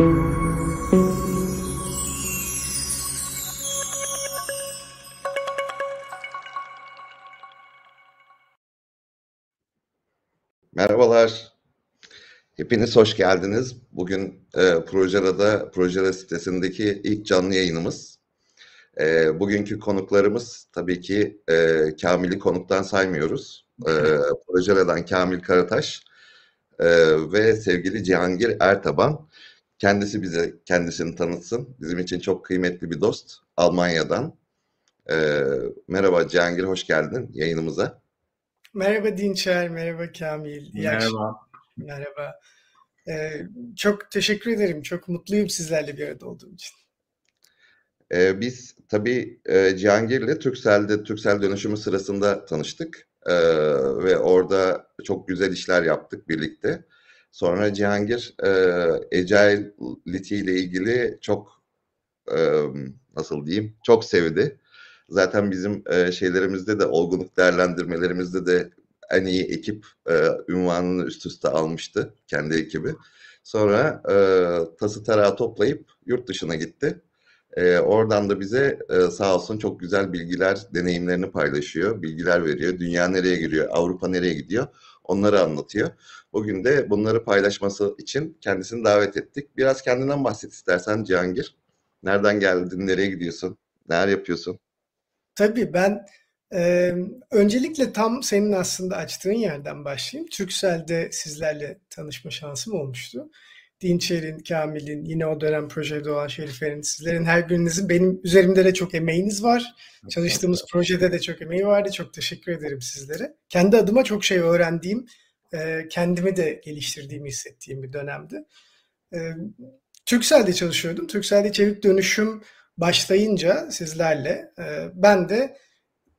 Merhabalar. Hepiniz hoş geldiniz. Bugün e, Projera'da, Projera sitesindeki ilk canlı yayınımız. E, bugünkü konuklarımız tabii ki e, Kamil'i konuktan saymıyoruz. E, Projera'dan Kamil Karataş e, ve sevgili Cihangir Ertaban. Kendisi bize kendisini tanıtsın. Bizim için çok kıymetli bir dost. Almanya'dan. E, merhaba Cihangir, hoş geldin yayınımıza. Merhaba Dinçer, merhaba Kamil. İyi merhaba. Merhaba. Ee, çok teşekkür ederim. Çok mutluyum sizlerle bir arada olduğum için. Ee, biz tabii e, Cihangir'le Türksel'de, Türksel dönüşümü sırasında tanıştık. Ee, ve orada çok güzel işler yaptık birlikte. Sonra Cihangir e, Agility ile ilgili çok e, nasıl diyeyim çok sevdi. Zaten bizim e, şeylerimizde de olgunluk değerlendirmelerimizde de en iyi ekip e, ünvanını üst üste almıştı kendi ekibi. Sonra e, tası tarağı toplayıp yurt dışına gitti. E, oradan da bize e, sağ olsun çok güzel bilgiler, deneyimlerini paylaşıyor, bilgiler veriyor. Dünya nereye giriyor, Avrupa nereye gidiyor onları anlatıyor. Bugün de bunları paylaşması için kendisini davet ettik. Biraz kendinden bahset istersen Cihangir. Nereden geldin, nereye gidiyorsun, neler yapıyorsun? Tabii ben e, öncelikle tam senin aslında açtığın yerden başlayayım. Türksel'de sizlerle tanışma şansım olmuştu. Dinçer'in, Kamil'in, yine o dönem projede olan Şerife'nin, sizlerin her birinizin benim üzerimde de çok emeğiniz var. Çalıştığımız projede de çok emeği vardı. Çok teşekkür ederim sizlere. Kendi adıma çok şey öğrendiğim, e, kendimi de geliştirdiğimi hissettiğim bir dönemdi. E, Türksel'de çalışıyordum. Türksel'de çevik dönüşüm başlayınca sizlerle e, ben de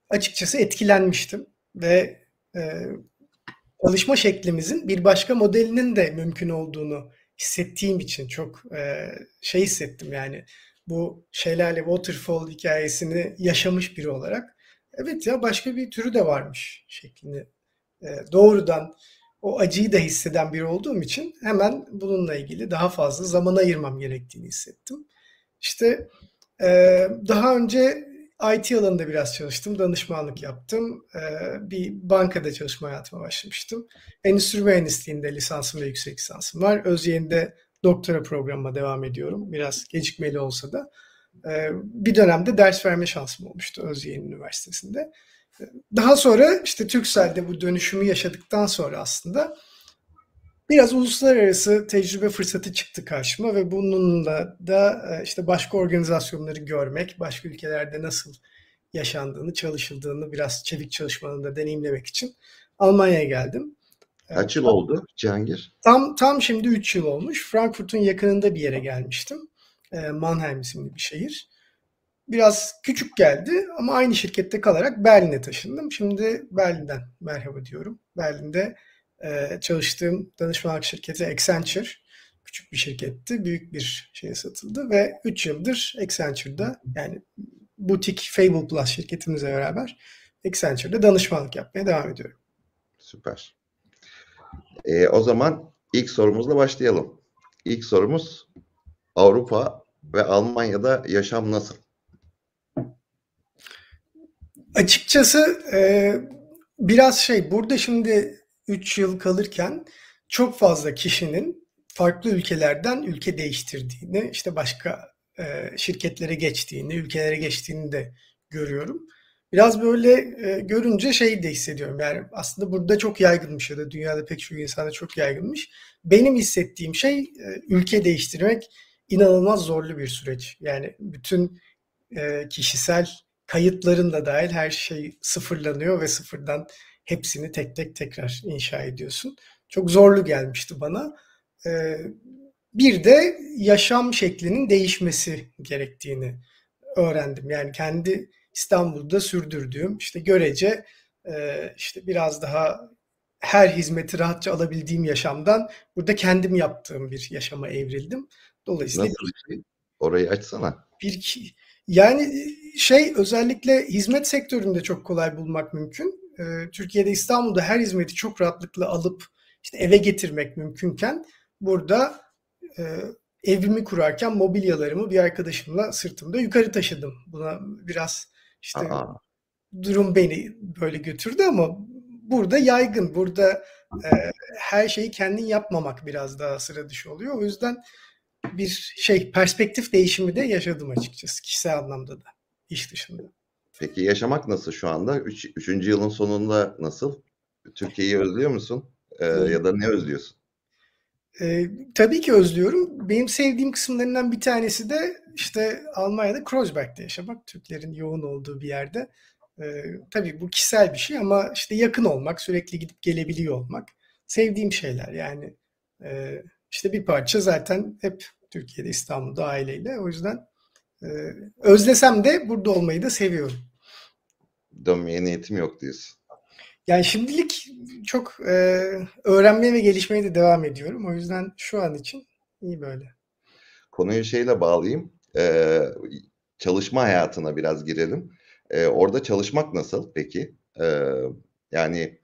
açıkçası etkilenmiştim ve çalışma şeklimizin bir başka modelinin de mümkün olduğunu hissettiğim için çok e, şey hissettim yani bu şelale waterfall hikayesini yaşamış biri olarak evet ya başka bir türü de varmış şeklini e, doğrudan o acıyı da hisseden biri olduğum için hemen bununla ilgili daha fazla zaman ayırmam gerektiğini hissettim. İşte ee, daha önce IT alanında biraz çalıştım, danışmanlık yaptım. Ee, bir bankada çalışma hayatıma başlamıştım. Endüstri mühendisliğinde lisansım ve yüksek lisansım var. Özyeğin'de doktora programıma devam ediyorum. Biraz gecikmeli olsa da. Ee, bir dönemde ders verme şansım olmuştu Özyeğin Üniversitesi'nde. Daha sonra işte Türkcell'de bu dönüşümü yaşadıktan sonra aslında biraz uluslararası tecrübe fırsatı çıktı karşıma ve bununla da e, işte başka organizasyonları görmek, başka ülkelerde nasıl yaşandığını, çalışıldığını biraz çevik çalışmanın da deneyimlemek için Almanya'ya geldim. E, Kaç yıl oldu Cihangir? Tam tam şimdi 3 yıl olmuş. Frankfurt'un yakınında bir yere gelmiştim. E, Mannheim isimli bir şehir. Biraz küçük geldi ama aynı şirkette kalarak Berlin'e taşındım. Şimdi Berlin'den merhaba diyorum. Berlin'de ee, çalıştığım danışmanlık şirketi Accenture küçük bir şirketti. Büyük bir şeye satıldı ve 3 yıldır Accenture'da yani butik Fable Plus şirketimizle beraber Accenture'da danışmanlık yapmaya devam ediyorum. Süper. Ee, o zaman ilk sorumuzla başlayalım. İlk sorumuz Avrupa ve Almanya'da yaşam nasıl? Açıkçası e, biraz şey burada şimdi 3 yıl kalırken çok fazla kişinin farklı ülkelerden ülke değiştirdiğini, işte başka e, şirketlere geçtiğini, ülkelere geçtiğini de görüyorum. Biraz böyle e, görünce şey de hissediyorum. Yani aslında burada çok yaygınmış ya da dünyada pek çok insanda çok yaygınmış. Benim hissettiğim şey e, ülke değiştirmek inanılmaz zorlu bir süreç. Yani bütün e, kişisel kayıtların da dahil her şey sıfırlanıyor ve sıfırdan hepsini tek tek tekrar inşa ediyorsun. Çok zorlu gelmişti bana. Ee, bir de yaşam şeklinin değişmesi gerektiğini öğrendim. Yani kendi İstanbul'da sürdürdüğüm işte görece e, işte biraz daha her hizmeti rahatça alabildiğim yaşamdan burada kendim yaptığım bir yaşama evrildim. Dolayısıyla Nasıl bir şey? Orayı açsana. Bir yani şey özellikle hizmet sektöründe çok kolay bulmak mümkün e, Türkiye'de İstanbul'da her hizmeti çok rahatlıkla alıp işte eve getirmek mümkünken burada e, evimi kurarken mobilyalarımı bir arkadaşımla sırtımda yukarı taşıdım. Buna biraz işte Aa, durum beni böyle götürdü ama burada yaygın. Burada e, her şeyi kendin yapmamak biraz daha sıra dışı oluyor. O yüzden bir şey perspektif değişimi de yaşadım açıkçası kişisel anlamda da iş dışında. Peki yaşamak nasıl şu anda? Üç, üçüncü yılın sonunda nasıl? Türkiye'yi özlüyor musun? Ee, ya da ne özlüyorsun? Ee, tabii ki özlüyorum. Benim sevdiğim kısımlarından bir tanesi de işte Almanya'da Kreuzberg'de yaşamak. Türklerin yoğun olduğu bir yerde. Ee, tabii bu kişisel bir şey ama işte yakın olmak, sürekli gidip gelebiliyor olmak. Sevdiğim şeyler yani. Ee, işte bir parça zaten hep Türkiye'de, İstanbul'da aileyle. O yüzden e, özlesem de burada olmayı da seviyorum. Dönmeye niyetim yok diyorsun. Yani şimdilik çok e, öğrenmeye ve gelişmeye de devam ediyorum. O yüzden şu an için iyi böyle. Konuyu şeyle bağlayayım. Ee, çalışma hayatına biraz girelim. Ee, orada çalışmak nasıl peki? Ee, yani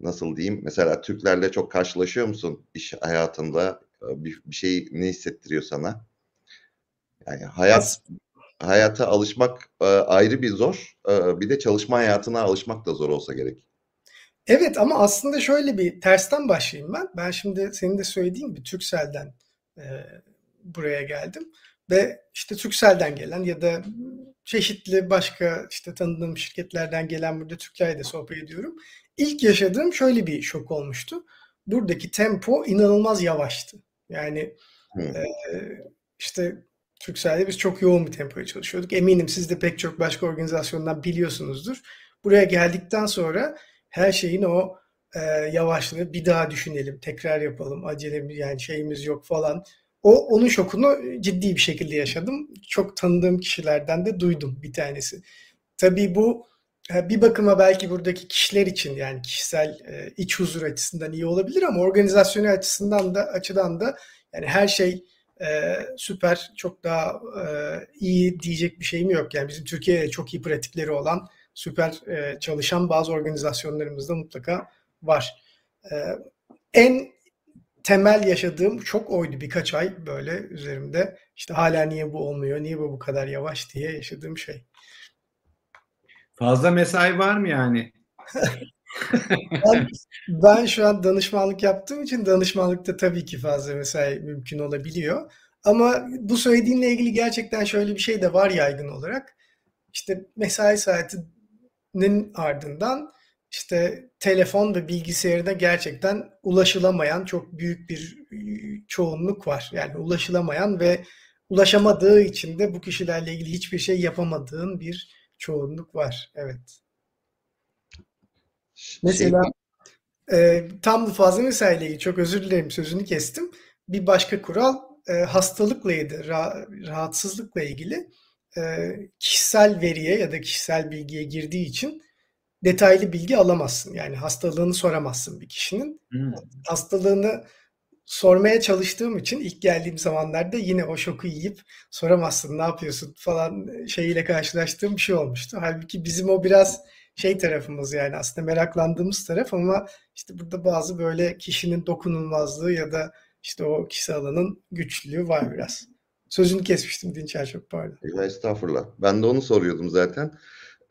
nasıl diyeyim? Mesela Türklerle çok karşılaşıyor musun iş hayatında? Ee, Bir, bir şey ne hissettiriyor sana? Yani hayat As hayata alışmak e, ayrı bir zor. Ee, bir de çalışma hayatına alışmak da zor olsa gerek. evet ama aslında şöyle bir tersten başlayayım ben. Ben şimdi senin de söylediğin gibi Turkcell'den e, buraya geldim ve işte Turkcell'den gelen ya da çeşitli başka işte tanıdığım şirketlerden gelen burada Türklerle de sohbet ediyorum. İlk yaşadığım şöyle bir şok olmuştu. Buradaki tempo inanılmaz yavaştı. Yani Hmm. e, işte Turkcell'de biz çok yoğun bir tempoya çalışıyorduk. Eminim siz de pek çok başka organizasyondan biliyorsunuzdur. Buraya geldikten sonra her şeyin o e, yavaşlığı bir daha düşünelim, tekrar yapalım, acelemiz yani şeyimiz yok falan. O onun şokunu ciddi bir şekilde yaşadım. Çok tanıdığım kişilerden de duydum bir tanesi. Tabii bu e, bir bakıma belki buradaki kişiler için yani kişisel e, iç huzur açısından iyi olabilir ama organizasyonel açısından da açıdan da yani her şey e, süper çok daha e, iyi diyecek bir şeyim yok. Yani bizim Türkiye'de çok iyi pratikleri olan süper e, çalışan bazı organizasyonlarımız da mutlaka var. E, en temel yaşadığım çok oydu birkaç ay böyle üzerimde. İşte hala niye bu olmuyor, niye bu bu kadar yavaş diye yaşadığım şey. Fazla mesai var mı yani? Ben, ben şu an danışmanlık yaptığım için danışmanlıkta tabii ki fazla mesai mümkün olabiliyor. Ama bu söylediğinle ilgili gerçekten şöyle bir şey de var yaygın olarak. İşte mesai saatinin ardından işte telefon ve bilgisayarına gerçekten ulaşılamayan çok büyük bir çoğunluk var. Yani ulaşılamayan ve ulaşamadığı için de bu kişilerle ilgili hiçbir şey yapamadığın bir çoğunluk var. Evet. Mesela e, tam bu fazla mesaiyle ilgili çok özür dilerim sözünü kestim. Bir başka kural e, hastalıkla ilgili, ra- rahatsızlıkla ilgili e, kişisel veriye ya da kişisel bilgiye girdiği için detaylı bilgi alamazsın. Yani hastalığını soramazsın bir kişinin. Hmm. Hastalığını sormaya çalıştığım için ilk geldiğim zamanlarda yine o şoku yiyip soramazsın ne yapıyorsun falan şeyiyle karşılaştığım bir şey olmuştu. Halbuki bizim o biraz şey tarafımız yani aslında meraklandığımız taraf ama işte burada bazı böyle kişinin dokunulmazlığı ya da işte o kişisel alanın güçlülüğü var biraz. Sözünü kesmiştim Dinçer çok pardon. Estağfurullah. Ben de onu soruyordum zaten.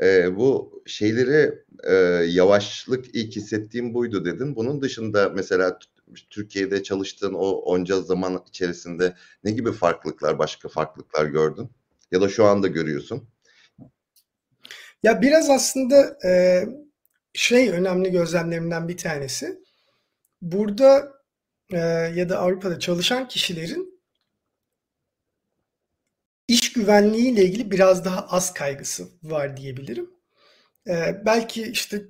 Ee, bu şeyleri e, yavaşlık ilk hissettiğim buydu dedin. Bunun dışında mesela Türkiye'de çalıştığın o onca zaman içerisinde ne gibi farklılıklar, başka farklılıklar gördün? Ya da şu anda görüyorsun? Ya biraz aslında e, şey önemli gözlemlerimden bir tanesi. Burada e, ya da Avrupa'da çalışan kişilerin iş güvenliğiyle ilgili biraz daha az kaygısı var diyebilirim. E, belki işte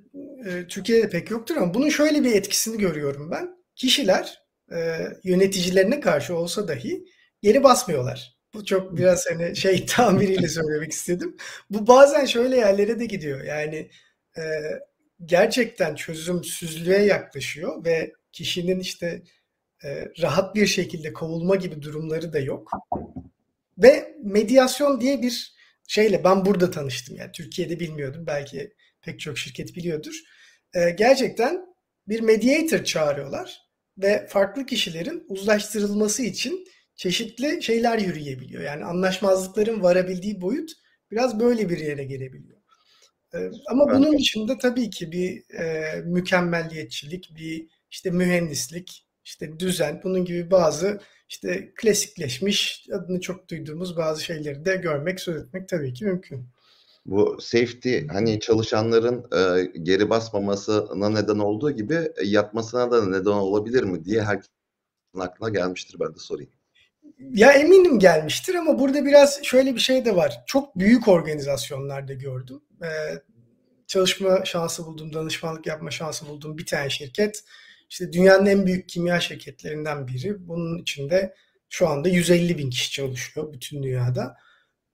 e, Türkiye'de pek yoktur ama bunun şöyle bir etkisini görüyorum ben. Kişiler e, yöneticilerine karşı olsa dahi geri basmıyorlar. Bu çok biraz hani şey tabiriyle söylemek istedim. Bu bazen şöyle yerlere de gidiyor. Yani e, gerçekten çözümsüzlüğe yaklaşıyor ve kişinin işte e, rahat bir şekilde kovulma gibi durumları da yok. Ve medyasyon diye bir şeyle ben burada tanıştım. Yani Türkiye'de bilmiyordum. Belki pek çok şirket biliyordur. Ee, gerçekten bir mediator çağırıyorlar ve farklı kişilerin uzlaştırılması için çeşitli şeyler yürüyebiliyor. Yani anlaşmazlıkların varabildiği boyut biraz böyle bir yere gelebiliyor. Ee, ama bunun dışında tabii ki bir e, mükemmelliyetçilik, bir işte mühendislik, işte düzen, bunun gibi bazı işte klasikleşmiş, adını çok duyduğumuz bazı şeyleri de görmek, söz etmek tabii ki mümkün. Bu safety hani çalışanların e, geri basmamasına neden olduğu gibi e, yatmasına da neden olabilir mi diye herkesin aklına gelmiştir ben de sorayım. Ya eminim gelmiştir ama burada biraz şöyle bir şey de var. Çok büyük organizasyonlarda gördüm. Ee, çalışma şansı buldum, danışmanlık yapma şansı buldum bir tane şirket. İşte dünyanın en büyük kimya şirketlerinden biri. Bunun içinde şu anda 150 bin kişi çalışıyor bütün dünyada.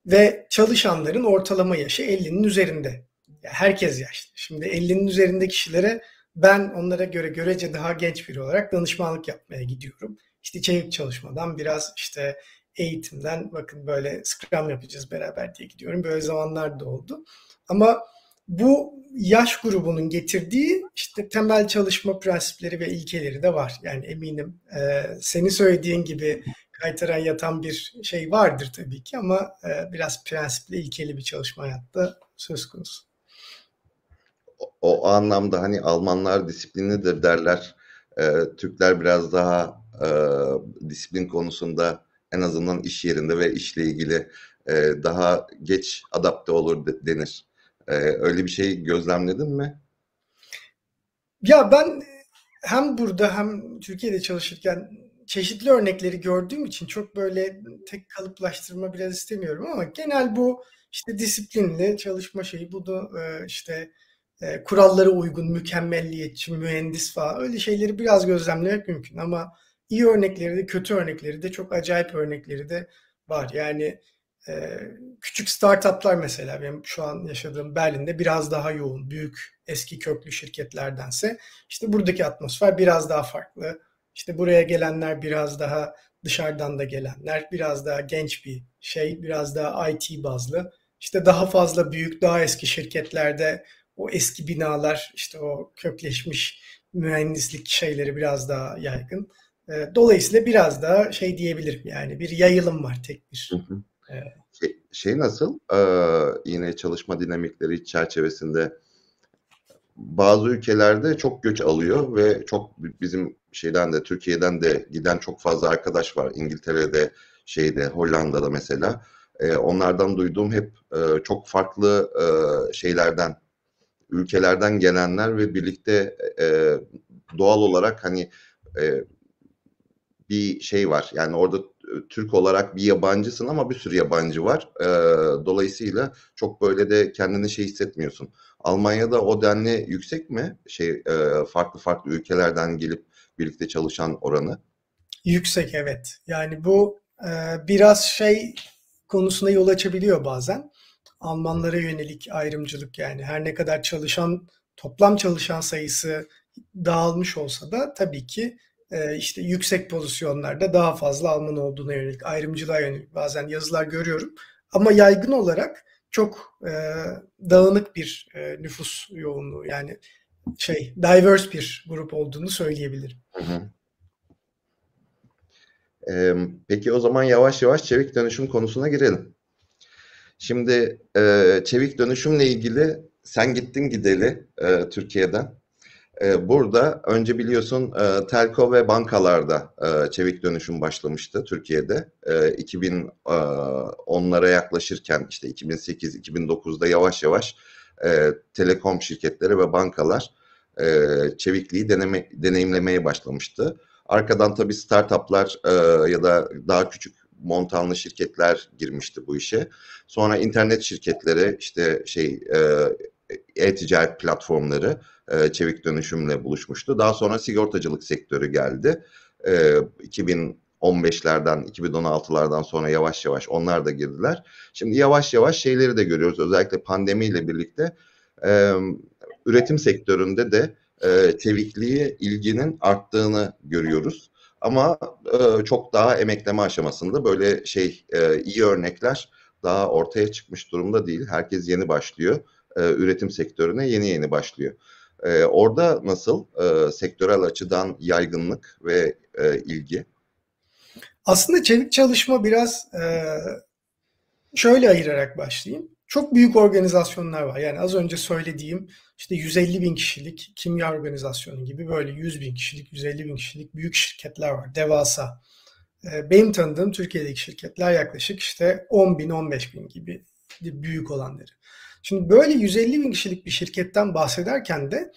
Ve çalışanların ortalama yaşı 50'nin üzerinde. Herkes yaşlı. Şimdi 50'nin üzerinde kişilere ben onlara göre görece daha genç biri olarak danışmanlık yapmaya gidiyorum. İşte içerik çalışmadan biraz işte eğitimden bakın böyle Scrum yapacağız beraber diye gidiyorum. Böyle zamanlar da oldu. Ama bu yaş grubunun getirdiği işte temel çalışma prensipleri ve ilkeleri de var. Yani eminim e, senin söylediğin gibi kaytaran yatan bir şey vardır tabii ki ama e, biraz prensipli, ilkeli bir çalışma hayatta söz konusu. O, o anlamda hani Almanlar disiplinlidir derler. E, Türkler biraz daha e, disiplin konusunda en azından iş yerinde ve işle ilgili e, daha geç adapte olur de, denir. E, öyle bir şey gözlemledin mi? Ya ben hem burada hem Türkiye'de çalışırken çeşitli örnekleri gördüğüm için çok böyle tek kalıplaştırma biraz istemiyorum ama genel bu işte disiplinli çalışma şeyi bu da e, işte e, kurallara uygun, mükemmelliyetçi, mühendis falan öyle şeyleri biraz gözlemlemek mümkün ama iyi örnekleri de kötü örnekleri de çok acayip örnekleri de var. Yani e, küçük startuplar mesela benim şu an yaşadığım Berlin'de biraz daha yoğun, büyük eski köklü şirketlerdense işte buradaki atmosfer biraz daha farklı işte buraya gelenler biraz daha dışarıdan da gelenler, biraz daha genç bir şey, biraz daha IT bazlı. İşte daha fazla büyük, daha eski şirketlerde o eski binalar, işte o kökleşmiş mühendislik şeyleri biraz daha yaygın. Ee, dolayısıyla biraz daha şey diyebilirim yani bir yayılım var tek bir. Şey, şey nasıl? Ee, yine çalışma dinamikleri çerçevesinde bazı ülkelerde çok göç alıyor ve çok bizim şeyden de Türkiye'den de giden çok fazla arkadaş var. İngiltere'de, şeyde, Hollanda'da mesela. E, onlardan duyduğum hep e, çok farklı e, şeylerden, ülkelerden gelenler ve birlikte e, doğal olarak hani e, bir şey var. Yani orada Türk olarak bir yabancısın ama bir sürü yabancı var. E, dolayısıyla çok böyle de kendini şey hissetmiyorsun. Almanya'da o denli yüksek mi? Şey e, farklı farklı ülkelerden gelip birlikte çalışan oranı? Yüksek evet. Yani bu e, biraz şey konusunda yol açabiliyor bazen. Almanlara yönelik ayrımcılık yani her ne kadar çalışan toplam çalışan sayısı dağılmış olsa da tabii ki e, işte yüksek pozisyonlarda daha fazla Alman olduğuna yönelik ayrımcılığa yönelik bazen yazılar görüyorum. Ama yaygın olarak çok e, dağınık bir e, nüfus yoğunluğu yani şey diverse bir grup olduğunu söyleyebilirim. Hı hı. Ee, peki o zaman yavaş yavaş çevik dönüşüm konusuna girelim. Şimdi e, çevik dönüşümle ilgili sen gittin gideli e, Türkiye'den. E, burada önce biliyorsun e, telko ve bankalarda e, çevik dönüşüm başlamıştı Türkiye'de. E, 2010'lara e, yaklaşırken işte 2008-2009'da yavaş yavaş e, telekom şirketleri ve bankalar e, çevikliği deneme, deneyimlemeye başlamıştı. Arkadan tabii startuplar e, ya da daha küçük montanlı şirketler girmişti bu işe. Sonra internet şirketleri işte şey e-ticaret platformları e, çevik dönüşümle buluşmuştu. Daha sonra sigortacılık sektörü geldi. E, 2015'lerden, 2016'lardan sonra yavaş yavaş onlar da girdiler. Şimdi yavaş yavaş şeyleri de görüyoruz. Özellikle pandemiyle birlikte e, üretim sektöründe de e, çevikliğe ilginin arttığını görüyoruz. Ama e, çok daha emekleme aşamasında böyle şey e, iyi örnekler daha ortaya çıkmış durumda değil. Herkes yeni başlıyor. E, üretim sektörüne yeni yeni başlıyor. E, orada nasıl e, sektörel açıdan yaygınlık ve e, ilgi? Aslında çevik çalışma biraz e, şöyle ayırarak başlayayım. Çok büyük organizasyonlar var. Yani az önce söylediğim işte 150 bin kişilik kimya organizasyonu gibi böyle 100 bin kişilik, 150 bin kişilik büyük şirketler var. Devasa. E, benim tanıdığım Türkiye'deki şirketler yaklaşık işte 10 bin, 15 bin gibi büyük olanları. Şimdi böyle 150 bin kişilik bir şirketten bahsederken de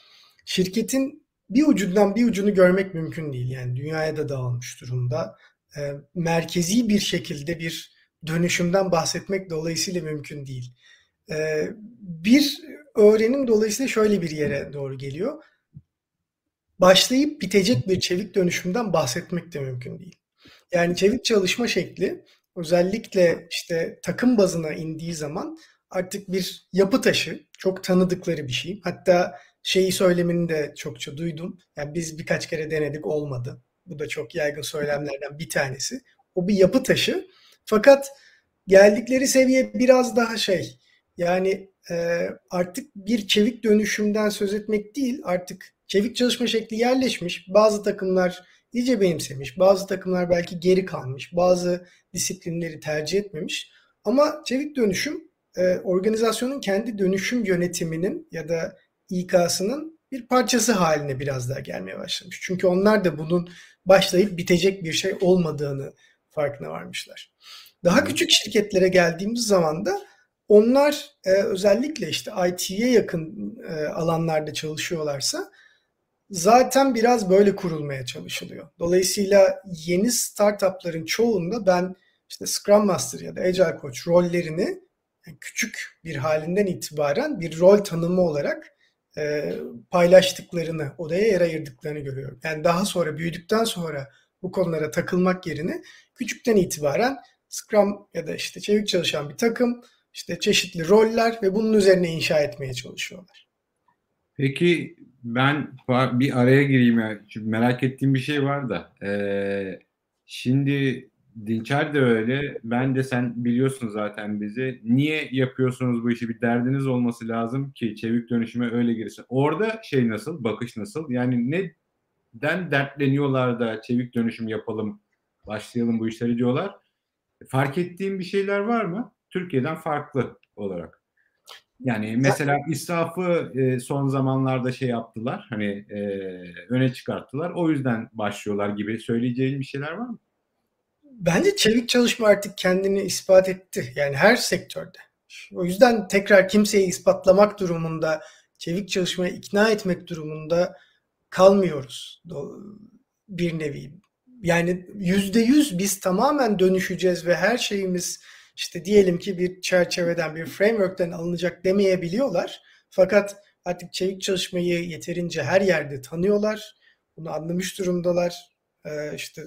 şirketin bir ucundan bir ucunu görmek mümkün değil. Yani dünyaya da dağılmış durumda. E, merkezi bir şekilde bir dönüşümden bahsetmek dolayısıyla mümkün değil. E, bir öğrenim dolayısıyla şöyle bir yere doğru geliyor. Başlayıp bitecek bir çevik dönüşümden bahsetmek de mümkün değil. Yani çevik çalışma şekli özellikle işte takım bazına indiği zaman artık bir yapı taşı, çok tanıdıkları bir şey. Hatta şeyi söylemini de çokça duydum. Yani biz birkaç kere denedik olmadı. Bu da çok yaygın söylemlerden bir tanesi. O bir yapı taşı. Fakat geldikleri seviye biraz daha şey. Yani e, artık bir çevik dönüşümden söz etmek değil. Artık çevik çalışma şekli yerleşmiş. Bazı takımlar iyice benimsemiş. Bazı takımlar belki geri kalmış. Bazı disiplinleri tercih etmemiş. Ama çevik dönüşüm e, organizasyonun kendi dönüşüm yönetiminin ya da İK'sının bir parçası haline biraz daha gelmeye başlamış. Çünkü onlar da bunun başlayıp bitecek bir şey olmadığını farkına varmışlar. Daha küçük şirketlere geldiğimiz zaman da onlar e, özellikle işte IT'ye yakın e, alanlarda çalışıyorlarsa zaten biraz böyle kurulmaya çalışılıyor. Dolayısıyla yeni startupların çoğunda ben işte Scrum Master ya da Agile Coach rollerini küçük bir halinden itibaren bir rol tanımı olarak e, paylaştıklarını, odaya yer ayırdıklarını görüyorum. Yani daha sonra büyüdükten sonra bu konulara takılmak yerine küçükten itibaren Scrum ya da işte çevik çalışan bir takım, işte çeşitli roller ve bunun üzerine inşa etmeye çalışıyorlar. Peki ben bir araya gireyim ya. Çünkü merak ettiğim bir şey var da. Ee, şimdi Dinçer de öyle. Ben de sen biliyorsun zaten bizi. Niye yapıyorsunuz bu işi? Bir derdiniz olması lazım ki çevik dönüşüme öyle girsin. Orada şey nasıl? Bakış nasıl? Yani neden dertleniyorlar da çevik dönüşüm yapalım, başlayalım bu işleri diyorlar. Fark ettiğim bir şeyler var mı? Türkiye'den farklı olarak. Yani mesela israfı e, son zamanlarda şey yaptılar. Hani e, öne çıkarttılar. O yüzden başlıyorlar gibi söyleyeceğin bir şeyler var mı? Bence çevik çalışma artık kendini ispat etti. Yani her sektörde. O yüzden tekrar kimseyi ispatlamak durumunda, çevik çalışmaya ikna etmek durumunda kalmıyoruz bir nevi. Yani yüzde yüz biz tamamen dönüşeceğiz ve her şeyimiz işte diyelim ki bir çerçeveden, bir framework'ten alınacak demeyebiliyorlar. Fakat artık çevik çalışmayı yeterince her yerde tanıyorlar. Bunu anlamış durumdalar. Ee, işte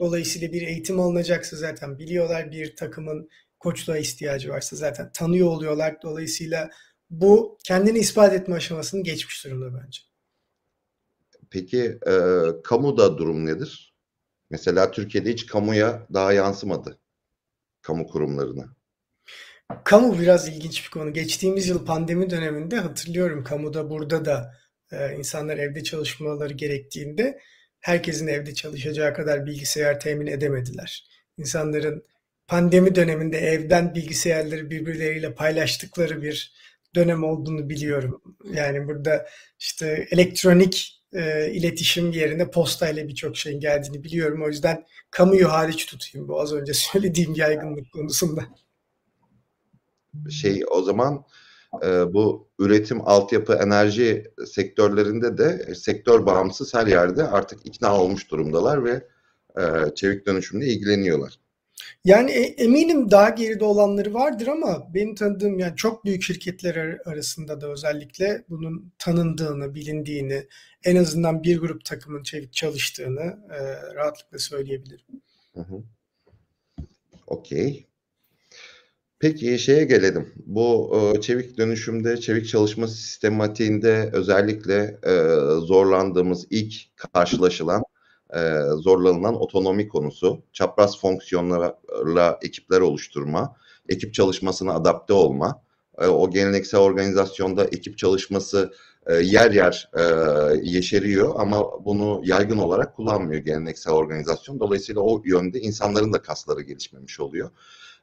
Dolayısıyla bir eğitim alınacaksa zaten biliyorlar bir takımın koçluğa ihtiyacı varsa zaten tanıyor oluyorlar. Dolayısıyla bu kendini ispat etme aşamasını geçmiş durumda bence. Peki e, kamuda durum nedir? Mesela Türkiye'de hiç kamuya daha yansımadı. Kamu kurumlarına. Kamu biraz ilginç bir konu. Geçtiğimiz yıl pandemi döneminde hatırlıyorum kamuda burada da e, insanlar evde çalışmaları gerektiğinde herkesin evde çalışacağı kadar bilgisayar temin edemediler. İnsanların pandemi döneminde evden bilgisayarları birbirleriyle paylaştıkları bir dönem olduğunu biliyorum. Yani burada işte elektronik e, iletişim yerine postayla birçok şeyin geldiğini biliyorum. O yüzden kamuyu hariç tutayım bu az önce söylediğim yaygınlık konusunda. Şey o zaman e, bu üretim, altyapı, enerji sektörlerinde de sektör bağımsız her yerde artık ikna olmuş durumdalar ve e, çevik dönüşümle ilgileniyorlar. Yani e, eminim daha geride olanları vardır ama benim tanıdığım yani çok büyük şirketler arasında da özellikle bunun tanındığını, bilindiğini, en azından bir grup takımın çalıştığını e, rahatlıkla söyleyebilirim. Okey. Peki şeye gelelim. Bu e, çevik dönüşümde, çevik çalışma sistematiğinde özellikle e, zorlandığımız ilk karşılaşılan, e, zorlanılan otonomi konusu, çapraz fonksiyonlarla ekipler oluşturma, ekip çalışmasına adapte olma, o geleneksel organizasyonda ekip çalışması e, yer yer e, yeşeriyor ama bunu yaygın olarak kullanmıyor geleneksel organizasyon. Dolayısıyla o yönde insanların da kasları gelişmemiş oluyor.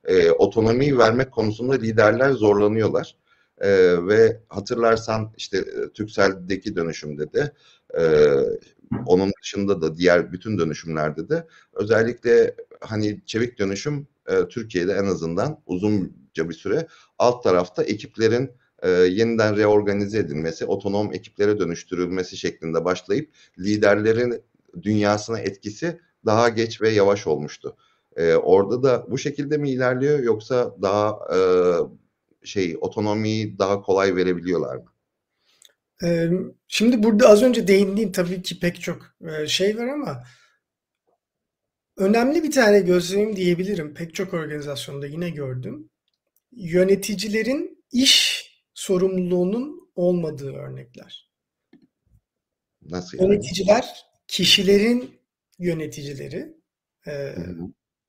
E, otonomiyi vermek konusunda liderler zorlanıyorlar. E, ve hatırlarsan işte e, Türkcell'deki dönüşümde de e, onun dışında da diğer bütün dönüşümlerde de özellikle hani çevik dönüşüm e, Türkiye'de en azından uzunca bir süre alt tarafta ekiplerin e, yeniden reorganize edilmesi, otonom ekiplere dönüştürülmesi şeklinde başlayıp liderlerin dünyasına etkisi daha geç ve yavaş olmuştu. E, orada da bu şekilde mi ilerliyor yoksa daha e, şey otonomiyi daha kolay verebiliyorlar mı? Şimdi burada az önce değindiğin tabii ki pek çok şey var ama önemli bir tane gözlemim diyebilirim. Pek çok organizasyonda yine gördüm. Yöneticilerin iş sorumluluğunun olmadığı örnekler. Nasıl yani? Yöneticiler kişilerin yöneticileri,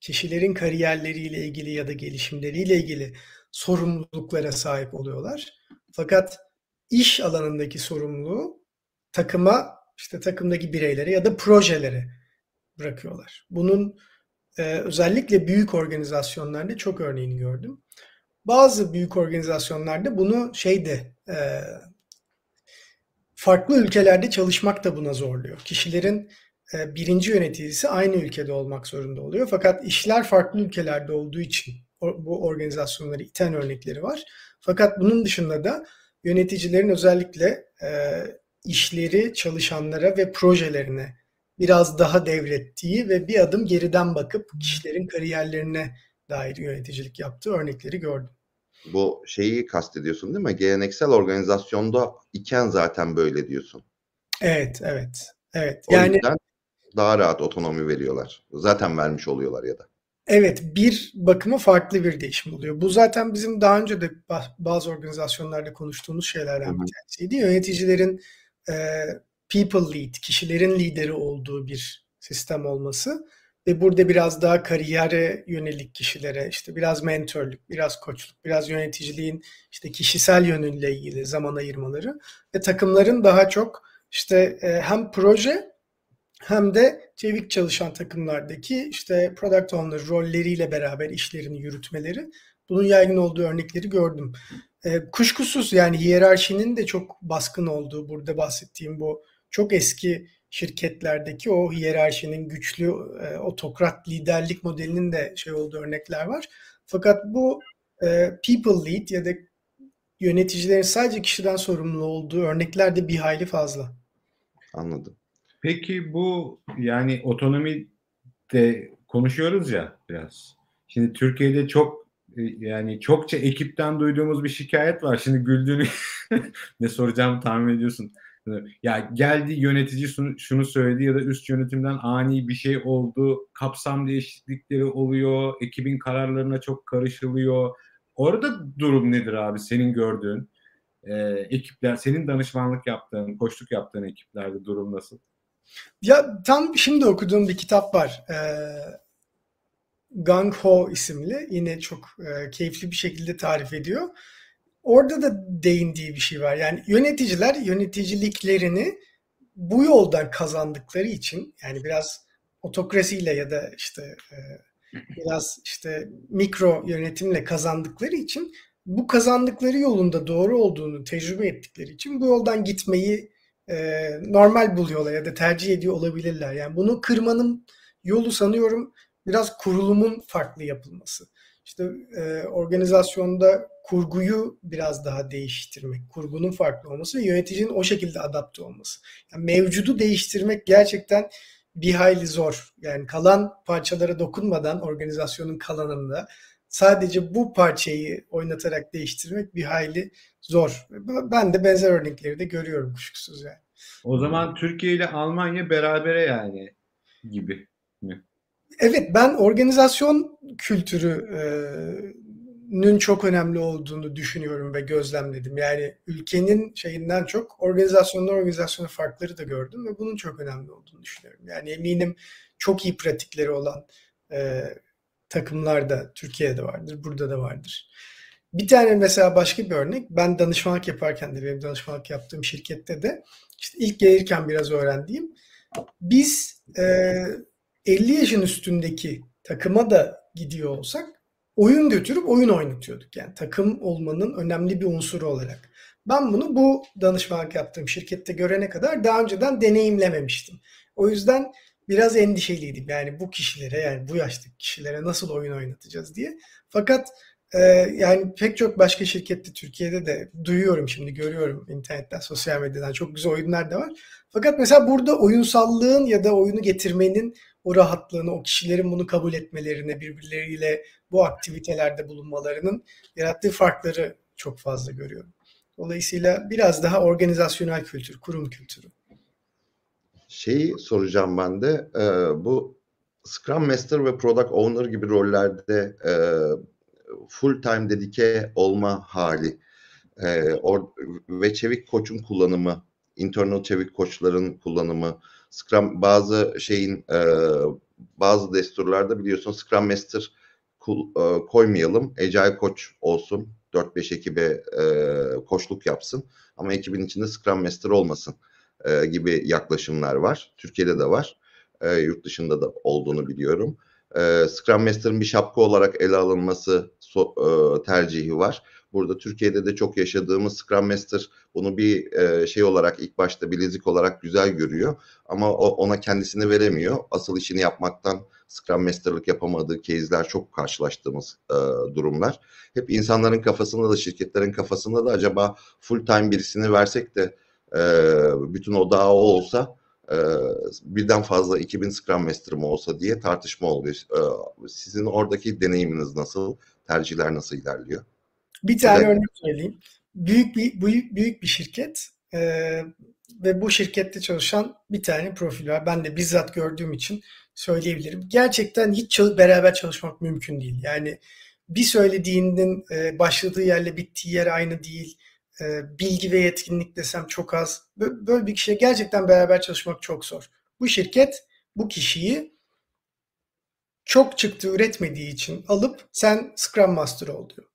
kişilerin kariyerleriyle ilgili ya da gelişimleriyle ilgili sorumluluklara sahip oluyorlar. Fakat iş alanındaki sorumluluğu takıma, işte takımdaki bireylere ya da projelere bırakıyorlar. Bunun e, özellikle büyük organizasyonlarda çok örneğini gördüm. Bazı büyük organizasyonlarda bunu şeyde e, farklı ülkelerde çalışmak da buna zorluyor. Kişilerin e, birinci yöneticisi aynı ülkede olmak zorunda oluyor. Fakat işler farklı ülkelerde olduğu için bu organizasyonları iten örnekleri var. Fakat bunun dışında da yöneticilerin özellikle e, işleri çalışanlara ve projelerine biraz daha devrettiği ve bir adım geriden bakıp kişilerin kariyerlerine dair yöneticilik yaptığı örnekleri gördüm. Bu şeyi kastediyorsun değil mi? Geleneksel organizasyonda iken zaten böyle diyorsun. Evet, evet. Evet. O yani daha rahat otonomi veriyorlar. Zaten vermiş oluyorlar ya da. Evet, bir bakıma farklı bir değişim oluyor. Bu zaten bizim daha önce de bazı organizasyonlarda konuştuğumuz şeylerden bir tanesiydi. Yöneticilerin e, people lead, kişilerin lideri olduğu bir sistem olması ve burada biraz daha kariyere yönelik kişilere işte biraz mentorluk, biraz koçluk, biraz yöneticiliğin işte kişisel yönüyle ilgili zaman ayırmaları ve takımların daha çok işte e, hem proje hem de çevik çalışan takımlardaki işte product owner rolleriyle beraber işlerini yürütmeleri bunun yaygın olduğu örnekleri gördüm. E, kuşkusuz yani hiyerarşinin de çok baskın olduğu burada bahsettiğim bu çok eski şirketlerdeki o hiyerarşinin güçlü e, otokrat liderlik modelinin de şey olduğu örnekler var. Fakat bu e, people lead ya da yöneticilerin sadece kişiden sorumlu olduğu örnekler de bir hayli fazla. Anladım. Peki bu yani otonomi de konuşuyoruz ya biraz. Şimdi Türkiye'de çok e, yani çokça ekipten duyduğumuz bir şikayet var. Şimdi güldüğünü ne soracağımı tahmin ediyorsun. Ya geldi yönetici şunu, söyledi ya da üst yönetimden ani bir şey oldu. Kapsam değişiklikleri oluyor. Ekibin kararlarına çok karışılıyor. Orada durum nedir abi senin gördüğün? Ee, ekipler, senin danışmanlık yaptığın, koçluk yaptığın ekiplerde durum nasıl? Ya tam şimdi okuduğum bir kitap var. E, Gang Ho isimli. Yine çok e, keyifli bir şekilde tarif ediyor. Orada da değindiği bir şey var. Yani yöneticiler yöneticiliklerini bu yoldan kazandıkları için yani biraz otokrasiyle ya da işte e, biraz işte mikro yönetimle kazandıkları için bu kazandıkları yolunda doğru olduğunu tecrübe ettikleri için bu yoldan gitmeyi e, normal buluyorlar ya da tercih ediyor olabilirler. Yani bunu kırmanın yolu sanıyorum biraz kurulumun farklı yapılması. İşte e, organizasyonda kurguyu biraz daha değiştirmek, kurgunun farklı olması ve yöneticinin o şekilde adapte olması. Yani mevcudu değiştirmek gerçekten bir hayli zor. Yani kalan parçalara dokunmadan organizasyonun kalanında sadece bu parçayı oynatarak değiştirmek bir hayli zor. Ben de benzer örnekleri de görüyorum kuşkusuz yani. O zaman Türkiye ile Almanya berabere yani gibi mi? Evet ben organizasyon kültürünün çok önemli olduğunu düşünüyorum ve gözlemledim. Yani ülkenin şeyinden çok organizasyonlar organizasyonu farkları da gördüm ve bunun çok önemli olduğunu düşünüyorum. Yani eminim çok iyi pratikleri olan e, takımlar da Türkiye'de vardır, burada da vardır. Bir tane mesela başka bir örnek. Ben danışmanlık yaparken de benim danışmanlık yaptığım şirkette de işte ilk gelirken biraz öğrendiğim. Biz e, 50 yaşın üstündeki takıma da gidiyor olsak oyun götürüp oyun oynatıyorduk. Yani takım olmanın önemli bir unsuru olarak. Ben bunu bu danışmanlık yaptığım şirkette görene kadar daha önceden deneyimlememiştim. O yüzden biraz endişeliydim. Yani bu kişilere yani bu yaştaki kişilere nasıl oyun oynatacağız diye. Fakat e, yani pek çok başka şirkette Türkiye'de de duyuyorum şimdi görüyorum internetten sosyal medyadan çok güzel oyunlar da var. Fakat mesela burada oyunsallığın ya da oyunu getirmenin o rahatlığını, o kişilerin bunu kabul etmelerini, birbirleriyle bu aktivitelerde bulunmalarının yarattığı farkları çok fazla görüyorum. Dolayısıyla biraz daha organizasyonel kültür, kurum kültürü. Şeyi soracağım ben de e, bu Scrum Master ve Product Owner gibi rollerde e, full time dedike olma hali e, or, ve çevik koçun kullanımı, internal çevik koçların kullanımı, Scrum bazı şeyin e, bazı desturlarda biliyorsun Scrum Master kul, e, koymayalım, Agile koç olsun, 4-5 ekibe e, koçluk yapsın ama ekibin içinde Scrum Master olmasın e, gibi yaklaşımlar var. Türkiye'de de var. E, yurt dışında da olduğunu biliyorum. E, Scrum Master'ın bir şapka olarak ele alınması so, e, tercihi var. Burada Türkiye'de de çok yaşadığımız Scrum Master bunu bir e, şey olarak ilk başta bilezik olarak güzel görüyor ama o, ona kendisini veremiyor. Asıl işini yapmaktan Scrum Master'lık yapamadığı case'ler çok karşılaştığımız e, durumlar. Hep insanların kafasında da şirketlerin kafasında da acaba full time birisini versek de e, bütün odağı o olsa e, birden fazla 2000 Scrum Master mı olsa diye tartışma oluyor. E, sizin oradaki deneyiminiz nasıl? Tercihler nasıl ilerliyor? Bir tane evet. örnek söyleyeyim. Büyük bir büyük, büyük bir şirket e, ve bu şirkette çalışan bir tane profil var. Ben de bizzat gördüğüm için söyleyebilirim. Gerçekten hiç çalış, beraber çalışmak mümkün değil. Yani bir söylediğinin e, başladığı yerle bittiği yer aynı değil. E, bilgi ve yetkinlik desem çok az. Böyle, bir kişiye gerçekten beraber çalışmak çok zor. Bu şirket bu kişiyi çok çıktı üretmediği için alıp sen Scrum Master ol diyor.